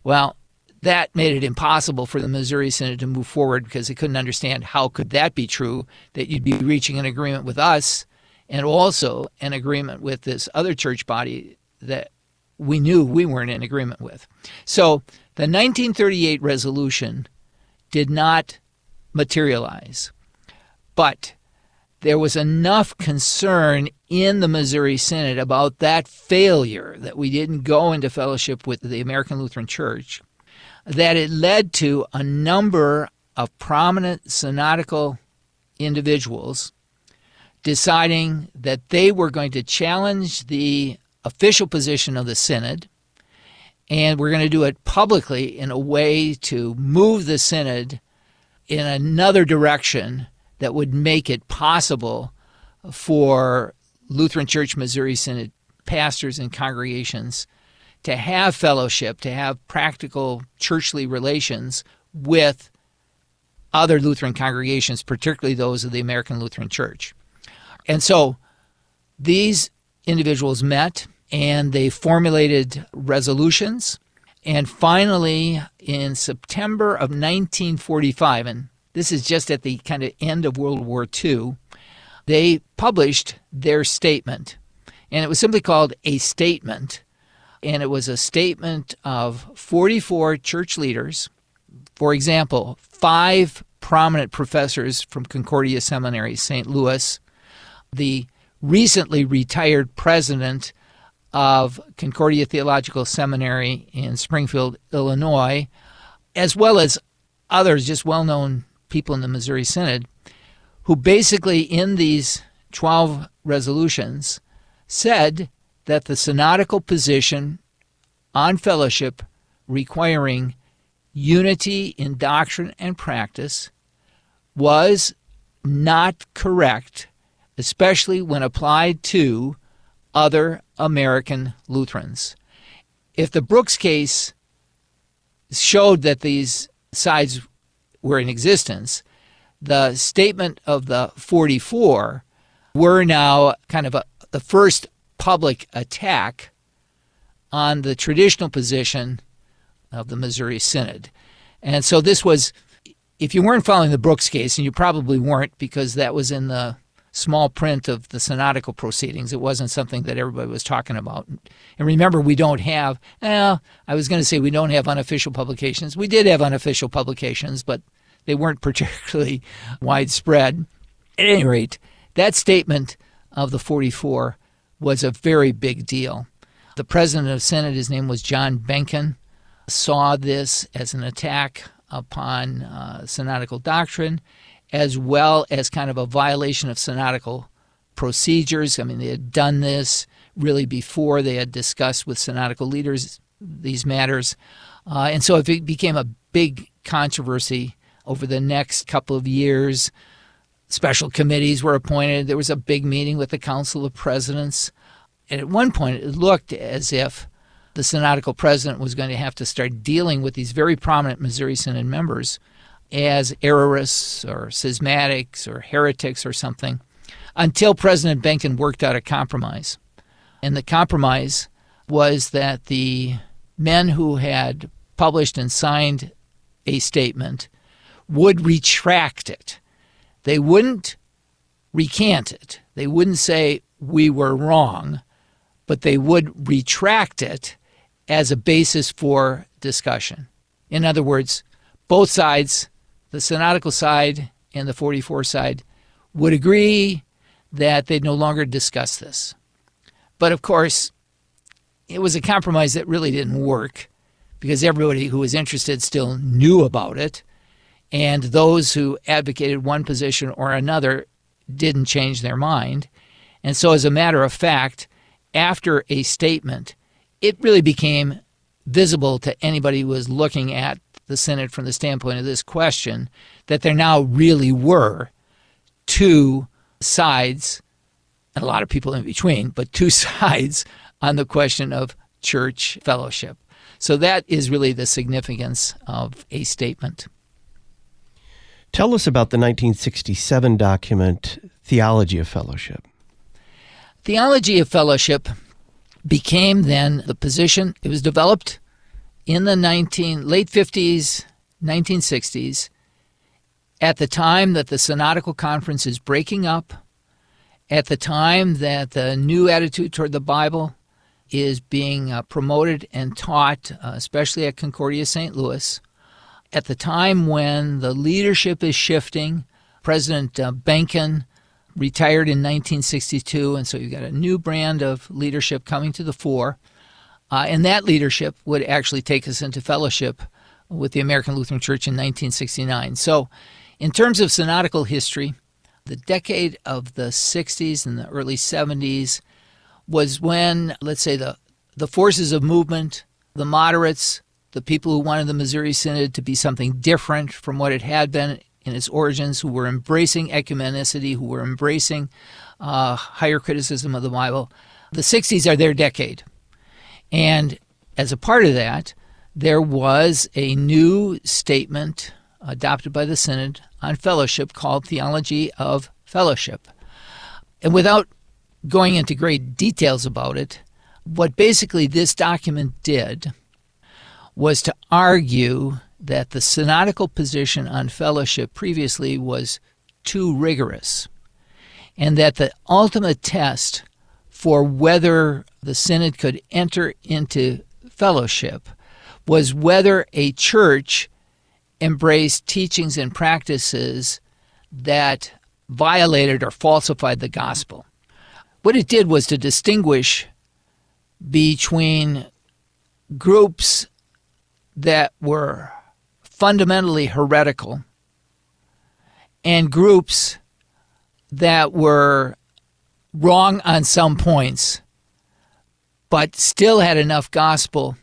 Well, that made it impossible for the Missouri Synod to move forward because they couldn't understand how could that be true that you'd be reaching an agreement with us and also an agreement with this other church body that we knew we weren't in agreement with. So the 1938 resolution did not materialize, but there was enough concern in the Missouri Synod about that failure that we didn't go into fellowship with the American Lutheran Church that it led to a number of prominent synodical individuals deciding that they were going to challenge the official position of the synod and we're going to do it publicly in a way to move the synod in another direction that would make it possible for Lutheran Church Missouri Synod pastors and congregations to have fellowship, to have practical churchly relations with other Lutheran congregations, particularly those of the American Lutheran Church. And so these individuals met and they formulated resolutions. And finally, in September of 1945, and this is just at the kind of end of World War II, they published their statement. And it was simply called a statement. And it was a statement of 44 church leaders. For example, five prominent professors from Concordia Seminary, St. Louis, the recently retired president of Concordia Theological Seminary in Springfield, Illinois, as well as others, just well known people in the Missouri Synod, who basically, in these 12 resolutions, said that the synodical position on fellowship requiring unity in doctrine and practice was not correct, especially when applied to other American Lutherans. If the Brux case showed that these sides were in existence, the statement of the 44 were now kind of a, the first public attack on the traditional position of the Missouri Synod. And so this was, if you weren't following the Brux case, and you probably weren't because that was in the small print of the synodical proceedings. It wasn't something that everybody was talking about. And remember, we don't have, well, I was going to say we don't have unofficial publications. We did have unofficial publications, but they weren't particularly widespread. At any rate, that statement of the 44 was a very big deal. The president of Synod, his name was John Behnken, saw this as an attack upon uh, synodical doctrine as well as kind of a violation of synodical procedures. I mean, they had done this really before they had discussed with synodical leaders these matters. Uh, and so it became a big controversy over the next couple of years. Special committees were appointed. There was a big meeting with the Council of Presidents. And at one point, it looked as if the synodical president was going to have to start dealing with these very prominent Missouri Synod members as errorists or schismatics or heretics or something until President Behnken worked out a compromise. And the compromise was that the men who had published and signed a statement would retract it. They wouldn't recant it. They wouldn't say, we were wrong, but they would retract it as a basis for discussion. In other words, both sides the synodical side and the 44 side would agree that they'd no longer discuss this. But of course, it was a compromise that really didn't work because everybody who was interested still knew about it. And those who advocated one position or another didn't change their mind. And so, as a matter of fact, after a statement, it really became visible to anybody who was looking at the Synod from the standpoint of this question that there now really were two sides, and a lot of people in between, but two sides on the question of church fellowship. So that is really the significance of a statement. Tell us about the 1967 document, Theology of Fellowship. Theology of Fellowship became then the position, it was developed in the 19 late 50s, 1960s, at the time that the Synodical Conference is breaking up at the time that the new attitude toward the Bible is being uh, promoted and taught, uh, especially at Concordia St. Louis, at the time when the leadership is shifting, President uh, Behnken retired in 1962, and so you've got a new brand of leadership coming to the fore. Uh, and that leadership would actually take us into fellowship with the American Lutheran Church in 1969. So, in terms of synodical history, the decade of the 60s and the early 70s was when, let's say, the, the forces of movement, the moderates, the people who wanted the Missouri Synod to be something different from what it had been in its origins, who were embracing ecumenicity, who were embracing uh, higher criticism of the Bible. The 60s are their decade. And as a part of that, there was a new statement adopted by the Synod on fellowship called Theology of Fellowship. And without going into great details about it, what basically this document did was to argue that the synodical position on fellowship previously was too rigorous, and that the ultimate test for whether the synod could enter into fellowship was whether a church embraced teachings and practices that violated or falsified the gospel. What it did was to distinguish between groups that were fundamentally heretical and groups that were wrong on some points, but still had enough gospel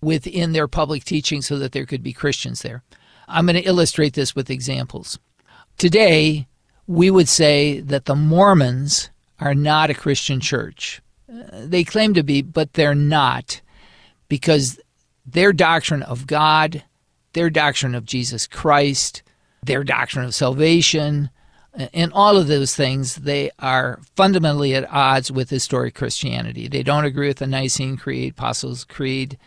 within their public teaching so that there could be Christians there. I'm going to illustrate this with examples. Today, we would say that the Mormons are not a Christian church. Uh, they claim to be, but they're not because their doctrine of God, their doctrine of Jesus Christ, their doctrine of salvation, and all of those things, they are fundamentally at odds with historic Christianity. They don't agree with the Nicene Creed, Apostles' Creed,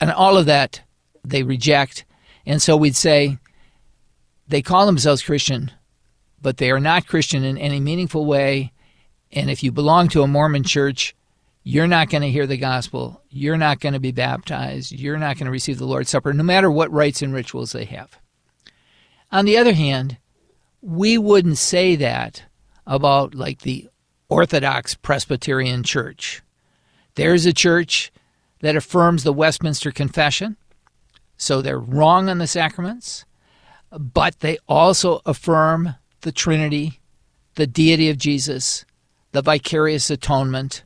and all of that they reject. And so we'd say they call themselves Christian, but they are not Christian in any meaningful way. And if you belong to a Mormon church, you're not going to hear the gospel. You're not going to be baptized. You're not going to receive the Lord's Supper, no matter what rites and rituals they have. On the other hand, we wouldn't say that about like the Orthodox Presbyterian Church. There's a church that affirms the Westminster Confession, so they're wrong on the sacraments, but they also affirm the Trinity, the deity of Jesus, the vicarious atonement,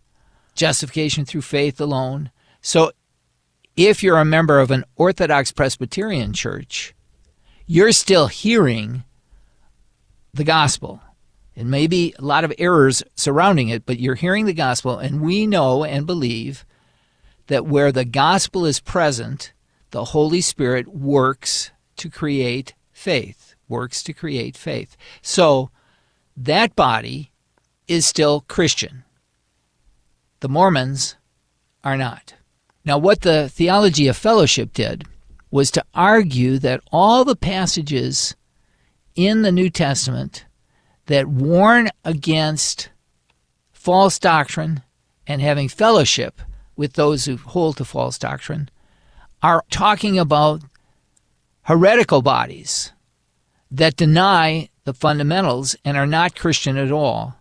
justification through faith alone. So if you're a member of an Orthodox Presbyterian church, you're still hearing the gospel. It may be a lot of errors surrounding it, but you're hearing the gospel, and we know and believe that where the gospel is present, the Holy Spirit works to create faith, works to create faith. So that body is still Christian. The Mormons are not. Now, what the theology of fellowship did was to argue that all the passages in the New Testament that warn against false doctrine and having fellowship with those who hold to false doctrine are talking about heretical bodies that deny the fundamentals and are not Christian at all.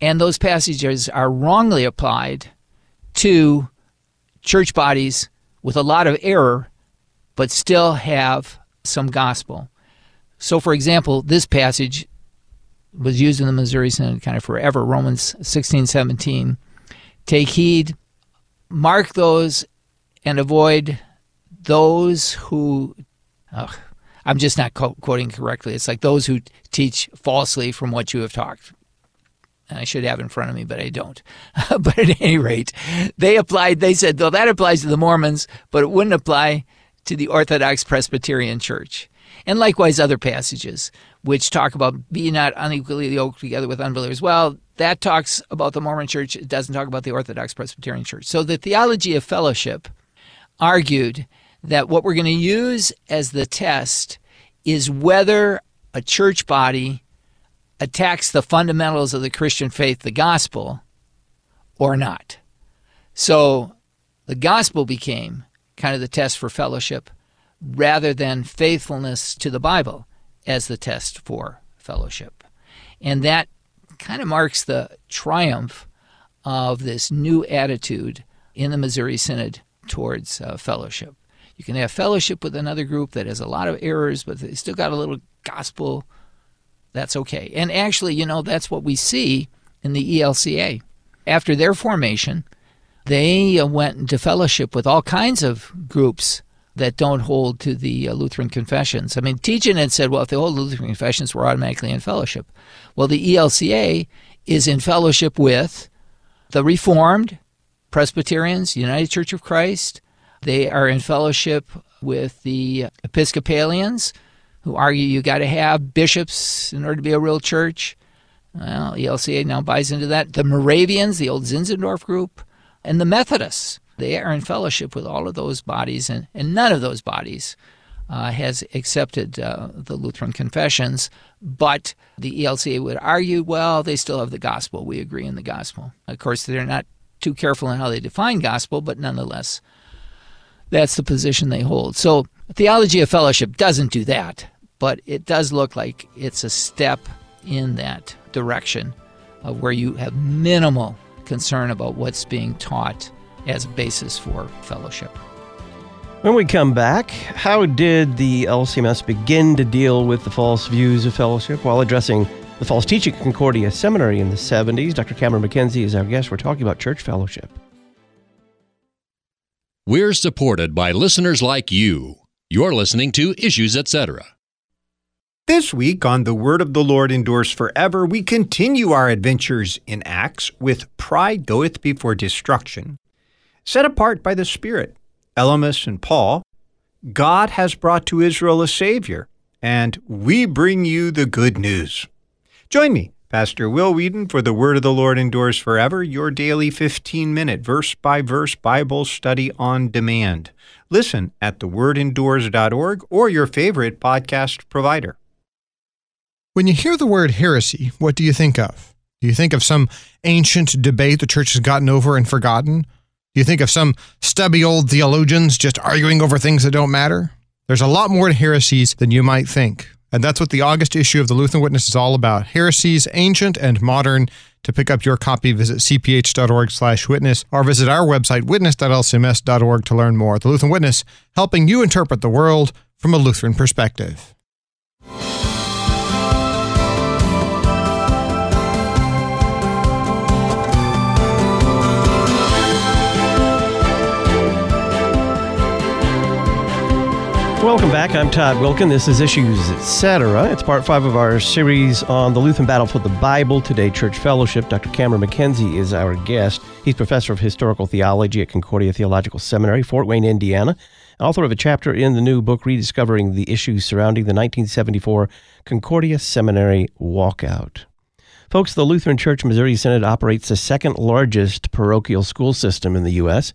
And those passages are wrongly applied to church bodies with a lot of error, but still have some gospel. So, for example, this passage was used in the Missouri Synod kind of forever Romans 16, 17. Take heed, mark those, and avoid those who. Oh, I'm just not quoting correctly. It's like those who teach falsely from what you have talked. And I should have in front of me, but I don't. but at any rate, they applied, they said, though that applies to the Mormons, but it wouldn't apply to the Orthodox Presbyterian Church and likewise other passages which talk about be not unequally yoked together with unbelievers. Well, that talks about the Mormon church. It doesn't talk about the Orthodox Presbyterian church. So the theology of fellowship argued that what we're going to use as the test is whether a church body attacks the fundamentals of the Christian faith, the gospel, or not. So the gospel became kind of the test for fellowship rather than faithfulness to the Bible as the test for fellowship. And that kind of marks the triumph of this new attitude in the Missouri Synod towards uh, fellowship. You can have fellowship with another group that has a lot of errors, but they still got a little gospel. That's okay. And actually, you know, that's what we see in the ELCA. After their formation, they uh, went into fellowship with all kinds of groups that don't hold to the uh, Lutheran confessions. I mean, Tietjen had said, well, if they hold Lutheran confessions, we're automatically in fellowship. Well, the ELCA is in fellowship with the Reformed, Presbyterians, United Church of Christ. They are in fellowship with the Episcopalians, who argue you got to have bishops in order to be a real church. Well, ELCA now buys into that. The Moravians, the old Zinzendorf group, and the Methodists. They are in fellowship with all of those bodies, and, and none of those bodies uh, has accepted uh, the Lutheran confessions. But the ELCA would argue, well, they still have the gospel. We agree in the gospel. Of course, they're not too careful in how they define gospel, but nonetheless, that's the position they hold. So, theology of fellowship doesn't do that, but it does look like it's a step in that direction of where you have minimal concern about what's being taught as a basis for fellowship. When we come back, how did the LCMS begin to deal with the false views of fellowship while addressing the false teaching at Concordia Seminary in the 70s. Dr. Cameron MacKenzie is our guest. We're talking about church fellowship. We're supported by listeners like you. You're listening to Issues Etc. This week on The Word of the Lord Endures Forever, we continue our adventures in Acts with Pride Goeth Before Destruction. Set apart by the Spirit, Elymas and Paul, God has brought to Israel a Savior, and we bring you the good news. Join me, Pastor Will Weedon, for the Word of the Lord Endures Forever, your daily 15 minute verse by verse Bible study on demand. Listen at thewordendures.org or your favorite podcast provider. When you hear the word heresy, what do you think of? Do you think of some ancient debate the church has gotten over and forgotten? You think of some stubby old theologians just arguing over things that don't matter? There's a lot more to heresies than you might think. And that's what the August issue of the Lutheran Witness is all about. Heresies, ancient and modern. To pick up your copy, visit cph.org slash witness or visit our website, witness.lcms.org to learn more. The Lutheran Witness, helping you interpret the world from a Lutheran perspective. Welcome back. I'm Todd Wilken. This is Issues Etc. It's part five of our series on the Lutheran battle for the Bible. Today, Church Fellowship. Dr. Cameron MacKenzie is our guest. He's professor of historical theology at Concordia Theological Seminary, Fort Wayne, Indiana, author of a chapter in the new book rediscovering the issues surrounding the 1974 Concordia Seminary walkout. Folks, the Lutheran Church Missouri Synod operates the second largest parochial school system in the U.S.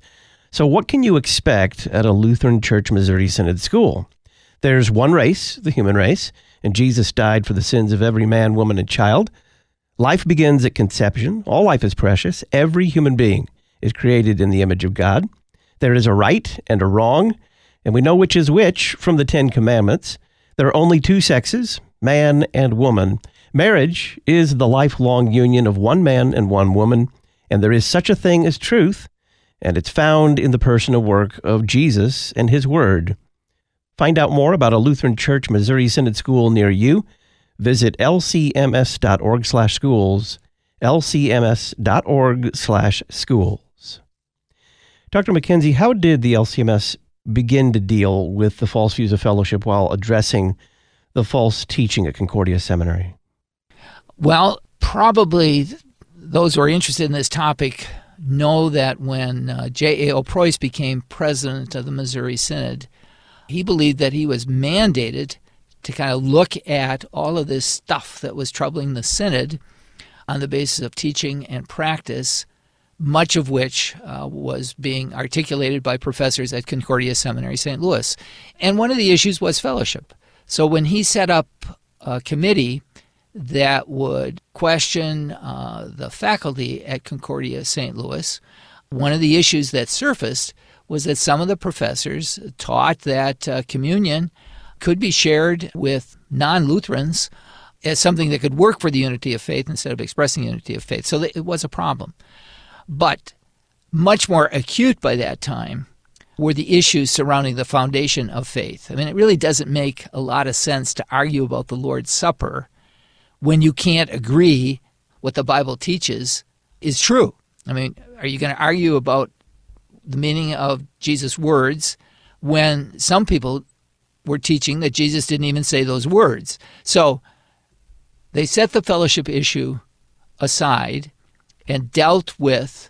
So, what can you expect at a Lutheran Church Missouri Synod school? There's one race, the human race, and Jesus died for the sins of every man, woman, and child. Life begins at conception. All life is precious. Every human being is created in the image of God. There is a right and a wrong, and we know which is which from the Ten Commandments. There are only two sexes, man and woman. Marriage is the lifelong union of one man and one woman, and there is such a thing as truth and it's found in the personal work of Jesus and His Word. Find out more about a Lutheran Church Missouri Synod School near you. Visit lcms.org/schools, lcms.org/schools. Dr. MacKenzie, how did the LCMS begin to deal with the false views of fellowship while addressing the false teaching at Concordia Seminary? Well, probably those who are interested in this topic know that when uh, J.A.O. Preus became president of the Missouri Synod, he believed that he was mandated to kind of look at all of this stuff that was troubling the Synod on the basis of teaching and practice, much of which uh, was being articulated by professors at Concordia Seminary, St. Louis. And one of the issues was fellowship. So when he set up a committee that would question uh, the faculty at Concordia St. Louis. One of the issues that surfaced was that some of the professors taught that uh, communion could be shared with non Lutherans as something that could work for the unity of faith instead of expressing unity of faith. So it was a problem. But much more acute by that time were the issues surrounding the foundation of faith. I mean, it really doesn't make a lot of sense to argue about the Lord's Supper when you can't agree what the Bible teaches is true. I mean, are you going to argue about the meaning of Jesus' words when some people were teaching that Jesus didn't even say those words? So they set the fellowship issue aside and dealt with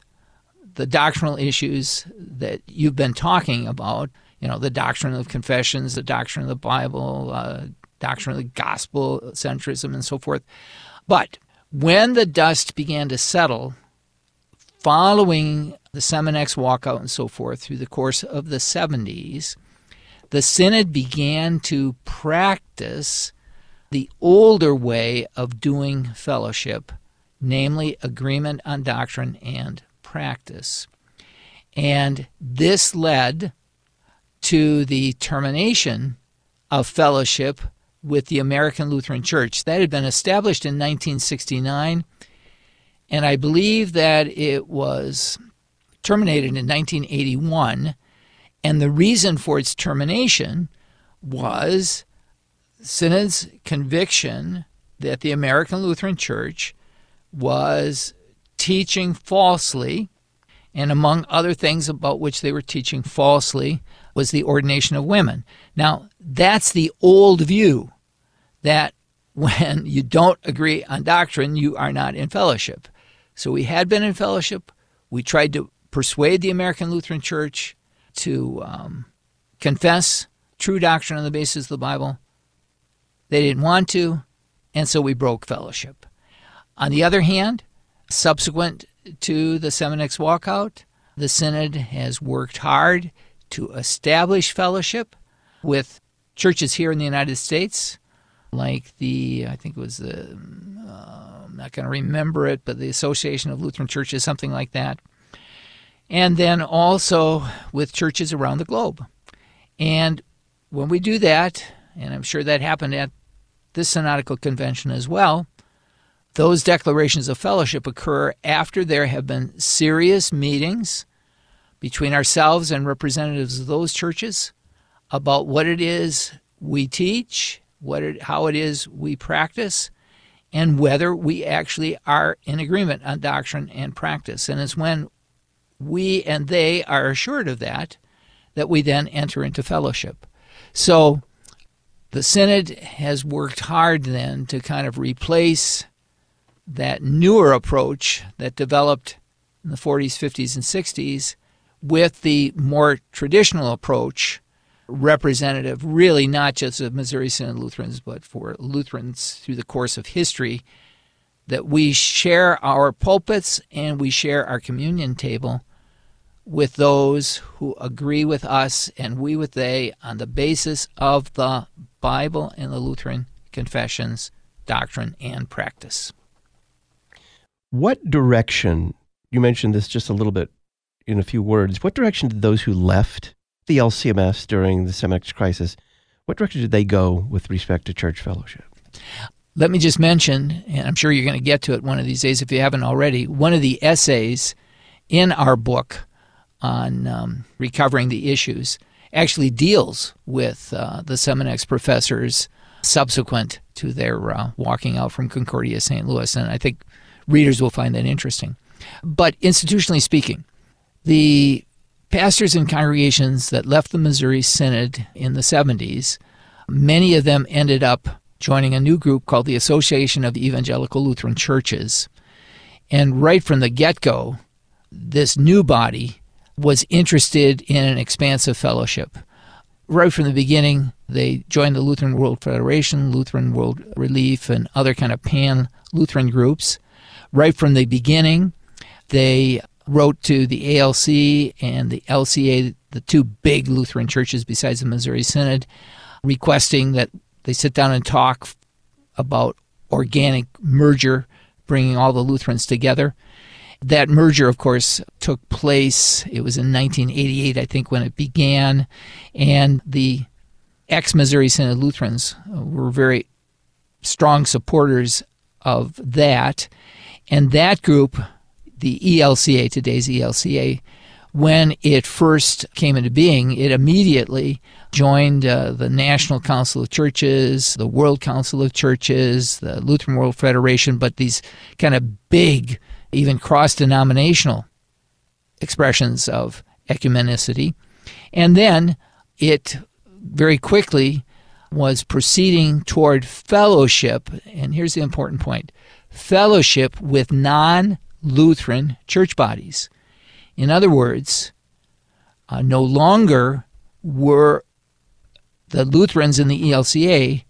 the doctrinal issues that you've been talking about, you know, the doctrine of confessions, the doctrine of the Bible, uh, the gospel, centrism, and so forth. But when the dust began to settle, following the Seminex walkout and so forth through the course of the 70s, the Synod began to practice the older way of doing fellowship, namely agreement on doctrine and practice. And this led to the termination of fellowship with the American Lutheran Church. That had been established in 1969, and I believe that it was terminated in 1981. And the reason for its termination was Synod's conviction that the American Lutheran Church was teaching falsely, and among other things about which they were teaching falsely was the ordination of women. Now, that's the old view that when you don't agree on doctrine, you are not in fellowship. So we had been in fellowship. We tried to persuade the American Lutheran Church to um, confess true doctrine on the basis of the Bible. They didn't want to, and so we broke fellowship. On the other hand, subsequent to the Seminex walkout, the Synod has worked hard to establish fellowship with churches here in the United States, like the, I think it was the, uh, I'm not going to remember it, but the Association of Lutheran Churches, something like that. And then also with churches around the globe. And when we do that, and I'm sure that happened at this synodical convention as well, those declarations of fellowship occur after there have been serious meetings between ourselves and representatives of those churches about what it is we teach, what it, how it is we practice, and whether we actually are in agreement on doctrine and practice. And it's when we and they are assured of that that we then enter into fellowship. So the Synod has worked hard then to kind of replace that newer approach that developed in the 40s, 50s, and 60s with the more traditional approach, representative really not just of Missouri Synod Lutherans, but for Lutherans through the course of history, that we share our pulpits and we share our communion table with those who agree with us and we with they on the basis of the Bible and the Lutheran confessions, doctrine, and practice. What direction, you mentioned this just a little bit in a few words, what direction did those who left the LCMS during the Seminex crisis, what direction did they go with respect to church fellowship? Let me just mention, and I'm sure you're going to get to it one of these days if you haven't already, one of the essays in our book on um, recovering the issues actually deals with uh, the Seminex professors subsequent to their uh, walking out from Concordia St. Louis. And I think readers will find that interesting. But institutionally speaking, the pastors and congregations that left the Missouri Synod in the 70s, many of them ended up joining a new group called the Association of Evangelical Lutheran Churches. And right from the get go, this new body was interested in an expansive fellowship. Right from the beginning, they joined the Lutheran World Federation, Lutheran World Relief, and other kind of pan Lutheran groups right from the beginning. They wrote to the ALC and the LCA, the two big Lutheran churches besides the Missouri Synod, requesting that they sit down and talk about organic merger, bringing all the Lutherans together. That merger, of course, took place. It was in 1988, I think, when it began. And the ex Missouri Synod Lutherans were very strong supporters of that. And that group, the ELCA, today's ELCA, when it first came into being, it immediately joined uh, the National Council of Churches, the World Council of Churches, the Lutheran World Federation, but these kind of big, even cross denominational expressions of ecumenicity. And then it very quickly was proceeding toward fellowship. And here's the important point fellowship with non Lutheran church bodies. In other words, uh, no longer were the Lutherans in the ELCA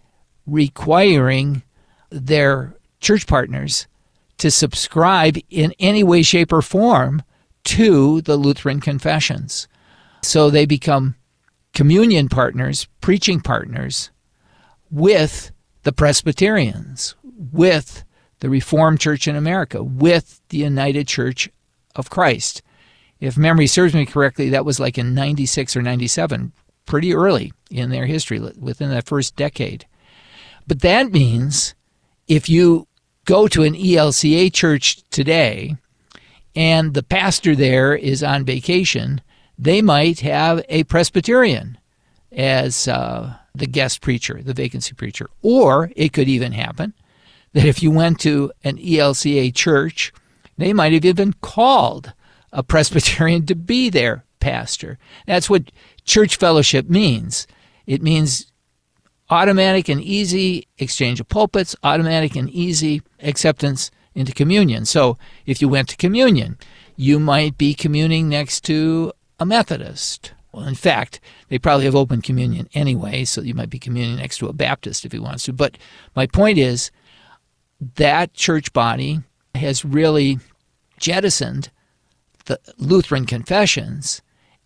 requiring their church partners to subscribe in any way, shape, or form to the Lutheran confessions. So they become communion partners, preaching partners with the Presbyterians, with the Reformed Church in America, with the United Church of Christ. If memory serves me correctly, that was like in 96 or 97, pretty early in their history, within that first decade. But that means if you go to an ELCA church today and the pastor there is on vacation, they might have a Presbyterian as uh, the guest preacher, the vacancy preacher. Or it could even happen that if you went to an ELCA church, they might have even called a Presbyterian to be their pastor. That's what church fellowship means. It means automatic and easy exchange of pulpits, automatic and easy acceptance into communion. So if you went to communion, you might be communing next to a Methodist. Well, in fact, they probably have open communion anyway, so you might be communing next to a Baptist if you want to. But my point is that church body has really jettisoned the Lutheran confessions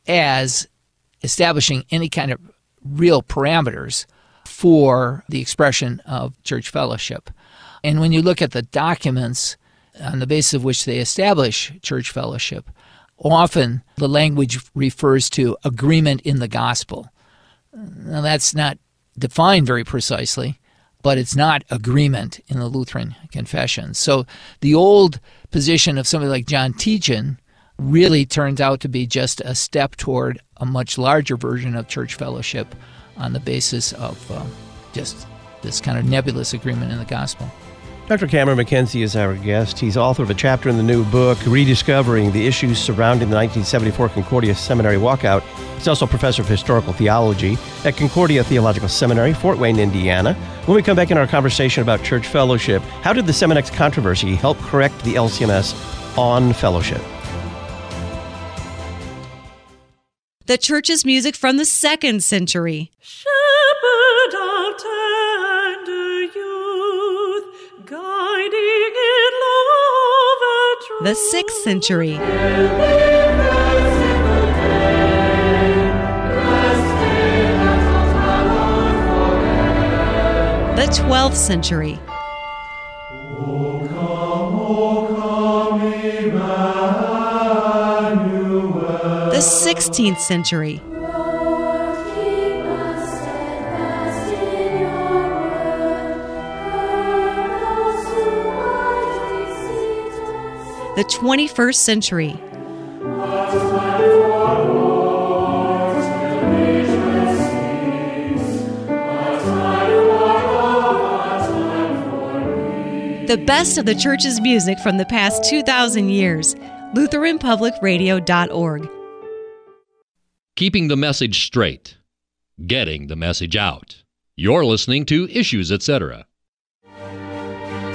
as establishing any kind of real parameters for the expression of church fellowship. And when you look at the documents on the basis of which they establish church fellowship, often the language refers to agreement in the gospel. Now, that's not defined very precisely, but it's not agreement in the Lutheran confession. So the old position of somebody like John Tietjen really turns out to be just a step toward a much larger version of church fellowship on the basis of uh, just this kind of nebulous agreement in the gospel. Dr. Cameron MacKenzie is our guest. He's author of a chapter in the new book, Rediscovering the Issues Surrounding the 1974 Concordia Seminary Walkout. He's also a professor of historical theology at Concordia Theological Seminary, Fort Wayne, Indiana. When we come back in our conversation about church fellowship, how did the Seminex controversy help correct the LCMS on fellowship? The church's music from the second century. Shepherd The sixth century. The 12th century. The 16th century. The 21st century. The best of the church's music from the past 2,000 years. LutheranPublicRadio.org. Keeping the message straight, getting the message out. You're listening to Issues, etc.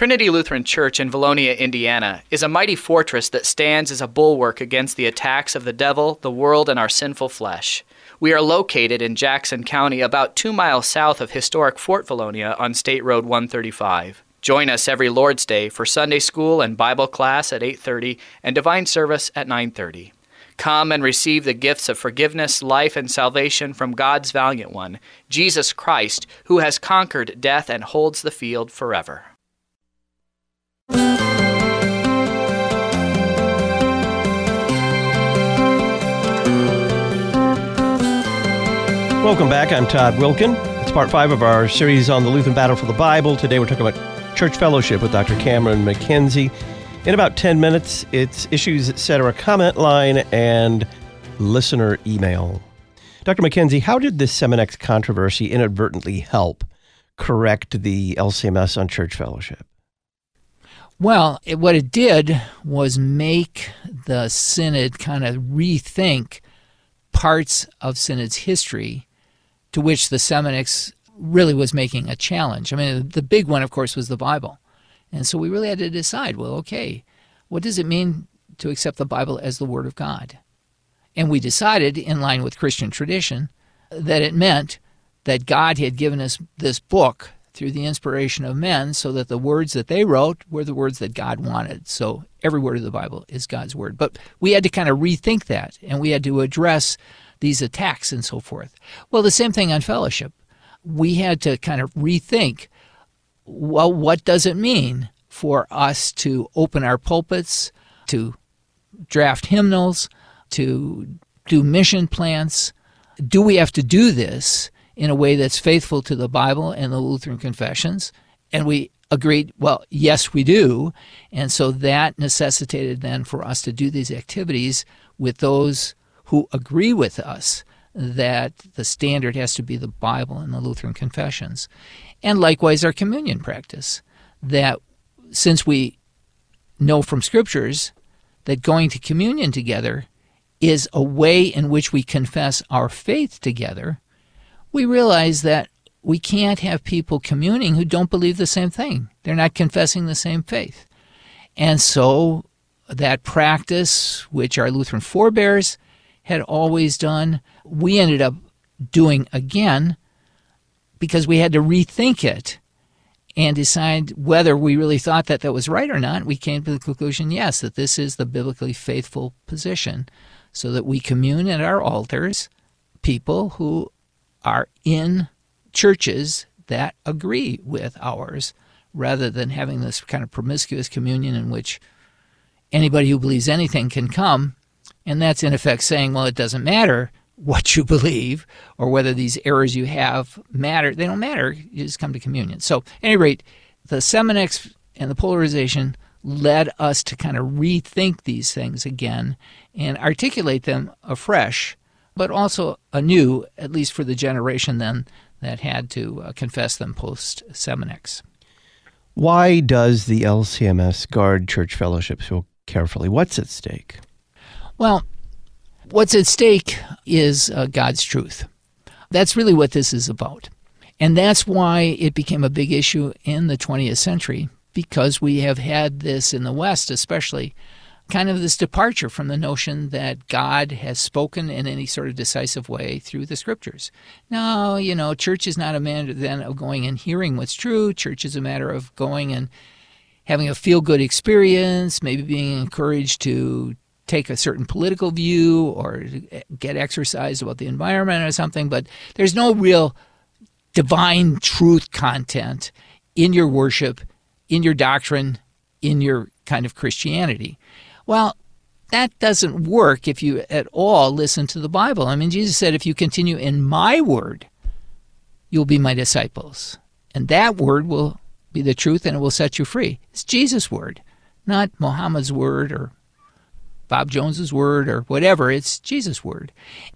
Trinity Lutheran Church in Vallonia, Indiana, is a mighty fortress that stands as a bulwark against the attacks of the devil, the world, and our sinful flesh. We are located in Jackson County, about two miles south of historic Fort Vallonia on State Road 135. Join us every Lord's Day for Sunday school and Bible class at 8:30 and divine service at 9:30. Come and receive the gifts of forgiveness, life, and salvation from God's valiant one, Jesus Christ, who has conquered death and holds the field forever. Welcome back. I'm Todd Wilken. It's part five of our series on the Lutheran Battle for the Bible. Today we're talking about church fellowship with Dr. Cameron MacKenzie. In about 10 minutes, it's issues, etc., comment line, and listener email. Dr. MacKenzie, how did this Seminex controversy inadvertently help correct the LCMS on church fellowship? Well, it, what it did was make the synod kind of rethink parts of synod's history to which the Seminex really was making a challenge. I mean, the big one, of course, was the Bible. And so we really had to decide well, okay, what does it mean to accept the Bible as the Word of God? And we decided, in line with Christian tradition, that it meant that God had given us this book through the inspiration of men so that the words that they wrote were the words that God wanted. So every word of the Bible is God's word. But we had to kind of rethink that and we had to address these attacks and so forth. Well, the same thing on fellowship. We had to kind of rethink well, what does it mean for us to open our pulpits, to draft hymnals, to do mission plans? Do we have to do this in a way that's faithful to the Bible and the Lutheran confessions? And we agreed, well, yes, we do. And so that necessitated then for us to do these activities with those who agree with us that the standard has to be the Bible and the Lutheran confessions. And likewise, our communion practice, that since we know from scriptures that going to communion together is a way in which we confess our faith together, we realize that we can't have people communing who don't believe the same thing. They're not confessing the same faith. And so that practice, which our Lutheran forebears had always done, we ended up doing again because we had to rethink it and decide whether we really thought that that was right or not. We came to the conclusion, yes, that this is the biblically faithful position, so that we commune at our altars people who are in churches that agree with ours rather than having this kind of promiscuous communion in which anybody who believes anything can come. And that's in effect saying, well, it doesn't matter what you believe or whether these errors you have matter. They don't matter. You just come to communion. So, at any rate, the Seminex and the polarization led us to kind of rethink these things again and articulate them afresh, but also anew, at least for the generation then that had to uh, confess them post Seminex. Why does the LCMS guard church fellowship so carefully? What's at stake? Well, what's at stake is uh, God's truth. That's really what this is about. And that's why it became a big issue in the 20th century, because we have had this in the West, especially, kind of this departure from the notion that God has spoken in any sort of decisive way through the scriptures. No, you know, church is not a matter then of going and hearing what's true. Church is a matter of going and having a feel good experience, maybe being encouraged to take a certain political view or get exercised about the environment or something, but there's no real divine truth content in your worship, in your doctrine, in your kind of Christianity. Well, that doesn't work if you at all listen to the Bible. I mean, Jesus said, if you continue in my word, you'll be my disciples. And that word will be the truth and it will set you free. It's Jesus' word, not Muhammad's word or Bob Jones's word or whatever. It's Jesus' word.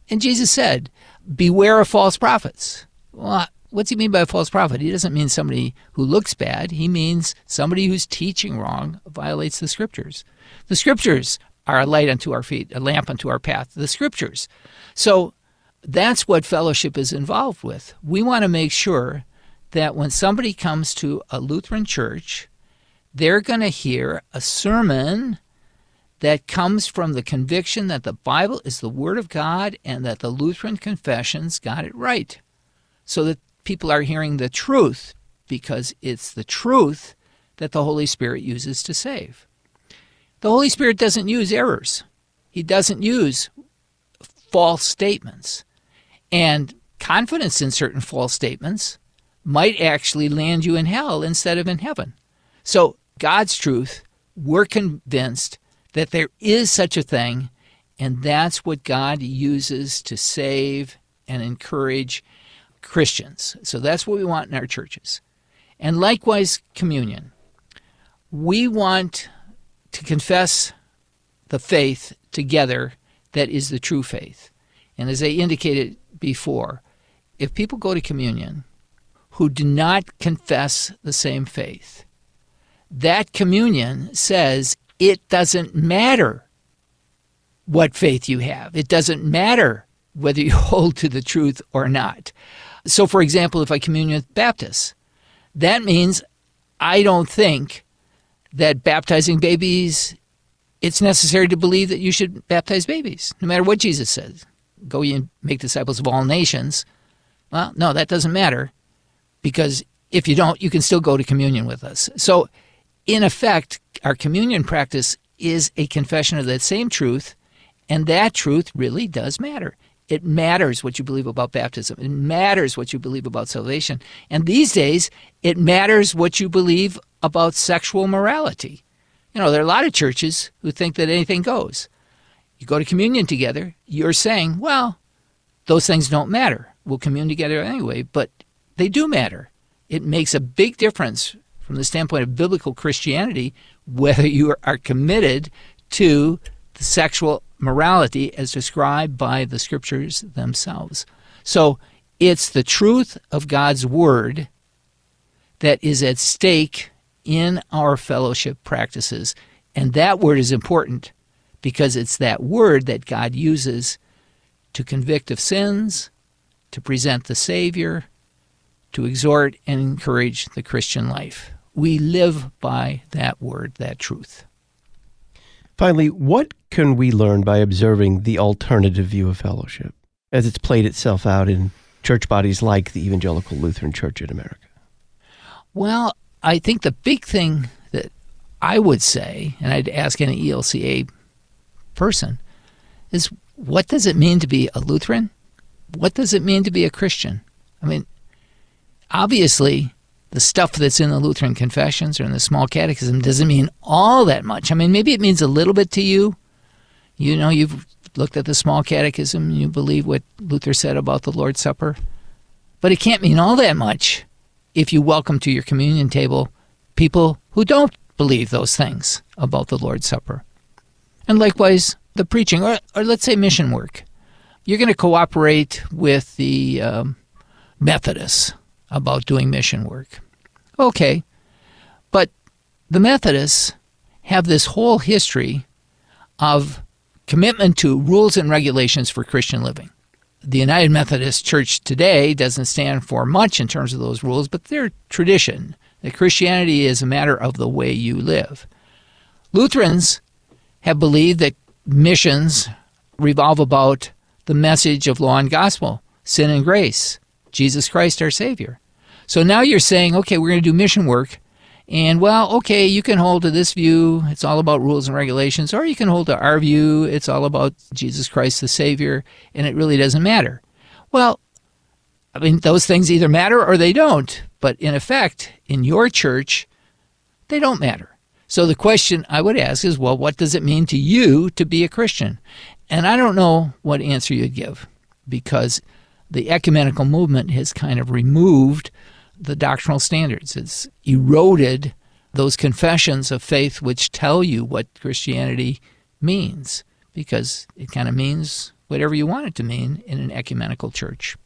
And Jesus said, Beware of false prophets. Well, what's he mean by a false prophet? He doesn't mean somebody who looks bad. He means somebody who's teaching wrong violates the scriptures. The scriptures are a light unto our feet, a lamp unto our path. The scriptures. So that's what fellowship is involved with. We want to make sure that when somebody comes to a Lutheran church, they're going to hear a sermon that comes from the conviction that the Bible is the Word of God and that the Lutheran confessions got it right. So that people are hearing the truth because it's the truth that the Holy Spirit uses to save. The Holy Spirit doesn't use errors, He doesn't use false statements. And confidence in certain false statements might actually land you in hell instead of in heaven. So, God's truth, we're convinced that there is such a thing, and that's what God uses to save and encourage Christians. So that's what we want in our churches. And likewise, communion. We want to confess the faith together that is the true faith. And as I indicated before, if people go to communion who do not confess the same faith, that communion says it doesn't matter what faith you have. It doesn't matter whether you hold to the truth or not. So, for example, if I commune with Baptists, that means I don't think that baptizing babies, it's necessary to believe that you should baptize babies, no matter what Jesus says. Go ye and make disciples of all nations. Well, no, that doesn't matter because if you don't, you can still go to communion with us. So, in effect, our communion practice is a confession of that same truth, and that truth really does matter. It matters what you believe about baptism. It matters what you believe about salvation. And these days, it matters what you believe about sexual morality. You know, there are a lot of churches who think that anything goes. You go to communion together, you're saying, well, those things don't matter. We'll commune together anyway, but they do matter. It makes a big difference from the standpoint of biblical Christianity whether you are committed to the sexual morality as described by the scriptures themselves. So it's the truth of God's word that is at stake in our fellowship practices. And that word is important because it's that word that God uses to convict of sins, to present the Savior, to exhort and encourage the Christian life. We live by that word, that truth. Finally, what can we learn by observing the alternative view of fellowship as it's played itself out in church bodies like the Evangelical Lutheran Church in America? Well, I think the big thing that I would say, and I'd ask any ELCA person, is what does it mean to be a Lutheran? What does it mean to be a Christian? I mean, obviously, the stuff that's in the Lutheran confessions or in the small catechism doesn't mean all that much. I mean, maybe it means a little bit to you. You know, you've looked at the small catechism, you believe what Luther said about the Lord's Supper. But it can't mean all that much if you welcome to your communion table people who don't believe those things about the Lord's Supper. And likewise, the preaching, or, or let's say mission work. You're going to cooperate with the um, Methodists about doing mission work. Okay, but the Methodists have this whole history of commitment to rules and regulations for Christian living. The United Methodist Church today doesn't stand for much in terms of those rules, but they're tradition. That Christianity is a matter of the way you live. Lutherans have believed that missions revolve about the message of law and gospel, sin and grace, Jesus Christ our Savior. So now you're saying, okay, we're going to do mission work. And well, okay, you can hold to this view, it's all about rules and regulations, or you can hold to our view, it's all about Jesus Christ the Savior, and it really doesn't matter. Well, I mean, those things either matter or they don't. But in effect, in your church, they don't matter. So the question I would ask is, well, what does it mean to you to be a Christian? And I don't know what answer you'd give because the ecumenical movement has kind of removed the doctrinal standards. It's eroded those confessions of faith which tell you what Christianity means because it kind of means whatever you want it to mean in an ecumenical church.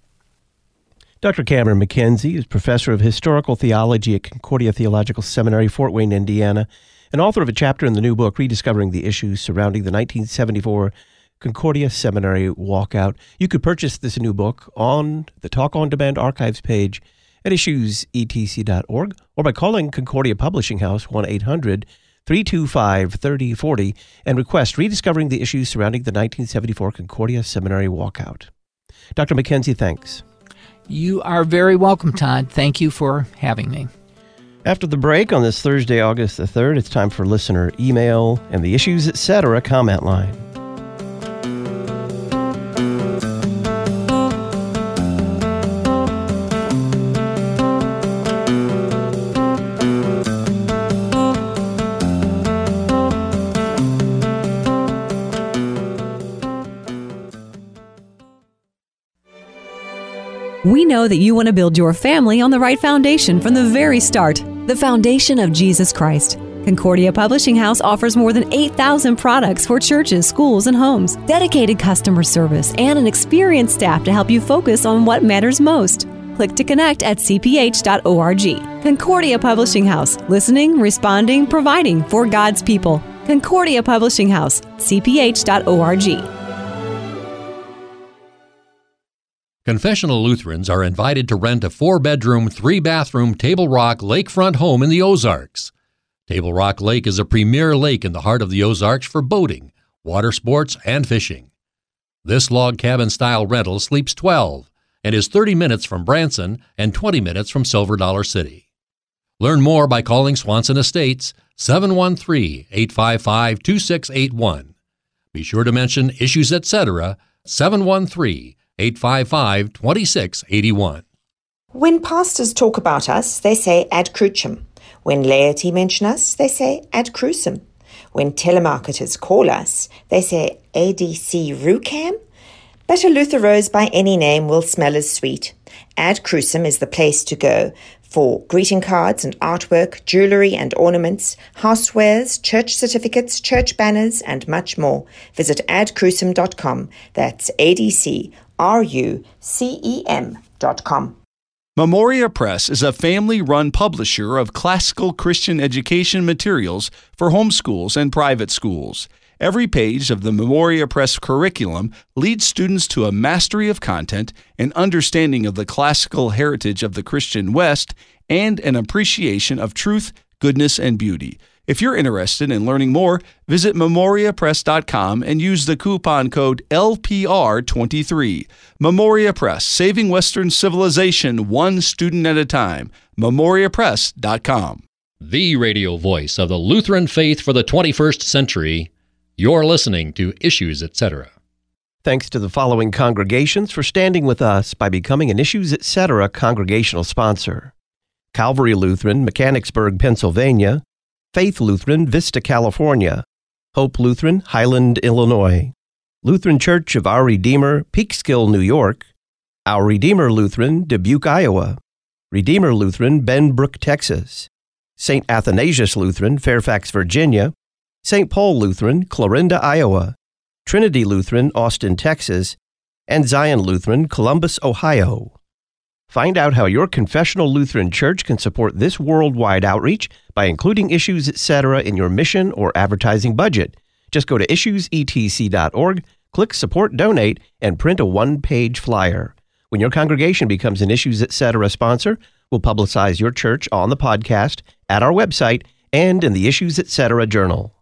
Dr. Cameron MacKenzie is professor of historical theology at Concordia Theological Seminary, Fort Wayne, Indiana, and author of a chapter in the new book, Rediscovering the Issues Surrounding the 1974 Concordia Seminary Walkout. You could purchase this new book on the Talk on Demand archives page at issuesetc.org or by calling Concordia Publishing House 1 800 325 3040 and request rediscovering the issues surrounding the 1974 Concordia Seminary walkout. Dr. MacKenzie, thanks. You are very welcome, Todd. Thank you for having me. After the break on this Thursday, August the 3rd, it's time for listener email and the issues, etc. comment line. We know that you want to build your family on the right foundation from the very start the foundation of Jesus Christ. Concordia Publishing House offers more than 8,000 products for churches, schools, and homes, dedicated customer service, and an experienced staff to help you focus on what matters most. Click to connect at cph.org. Concordia Publishing House, listening, responding, providing for God's people. Concordia Publishing House, cph.org. Confessional Lutherans are invited to rent a four bedroom, three bathroom Table Rock lakefront home in the Ozarks. Table Rock Lake is a premier lake in the heart of the Ozarks for boating, water sports, and fishing. This log cabin style rental sleeps 12 and is 30 minutes from Branson and 20 minutes from Silver Dollar City. Learn more by calling Swanson Estates 713 855 2681. Be sure to mention Issues Etc. 713 855 2681. When pastors talk about us, they say ad crucem. When laity mention us, they say ad crucem. When telemarketers call us, they say ADC Rucam. But a Luther rose by any name will smell as sweet. Ad crucem is the place to go for greeting cards and artwork, jewelry and ornaments, housewares, church certificates, church banners, and much more. Visit adcrucem.com. That's ADC rucem.com. Memoria Press is a family run publisher of classical Christian education materials for homeschools and private schools. Every page of the Memoria Press curriculum leads students to a mastery of content, an understanding of the classical heritage of the Christian West, and an appreciation of truth, goodness, and beauty. If you're interested in learning more, visit memoriapress.com and use the coupon code LPR23. Memoria Press, saving Western civilization one student at a time. memoriapress.com. The radio voice of the Lutheran faith for the 21st century. You're listening to Issues, etc. Thanks to the following congregations for standing with us by becoming an Issues Etc. congregational sponsor Calvary Lutheran, Mechanicsburg, Pennsylvania. Faith Lutheran, Vista, California, Hope Lutheran, Highland, Illinois, Lutheran Church of Our Redeemer, Peekskill, New York, Our Redeemer Lutheran, Dubuque, Iowa, Redeemer Lutheran, Benbrook, Texas, St. Athanasius Lutheran, Fairfax, Virginia, St. Paul Lutheran, Clarinda, Iowa, Trinity Lutheran, Austin, Texas, and Zion Lutheran, Columbus, Ohio. Find out how your confessional Lutheran church can support this worldwide outreach by including issues, etc., in your mission or advertising budget. Just go to issuesetc.org, click Support Donate, and print a one page flyer. When your congregation becomes an Issues, etc. sponsor, we'll publicize your church on the podcast, at our website, and in the Issues, etc. journal.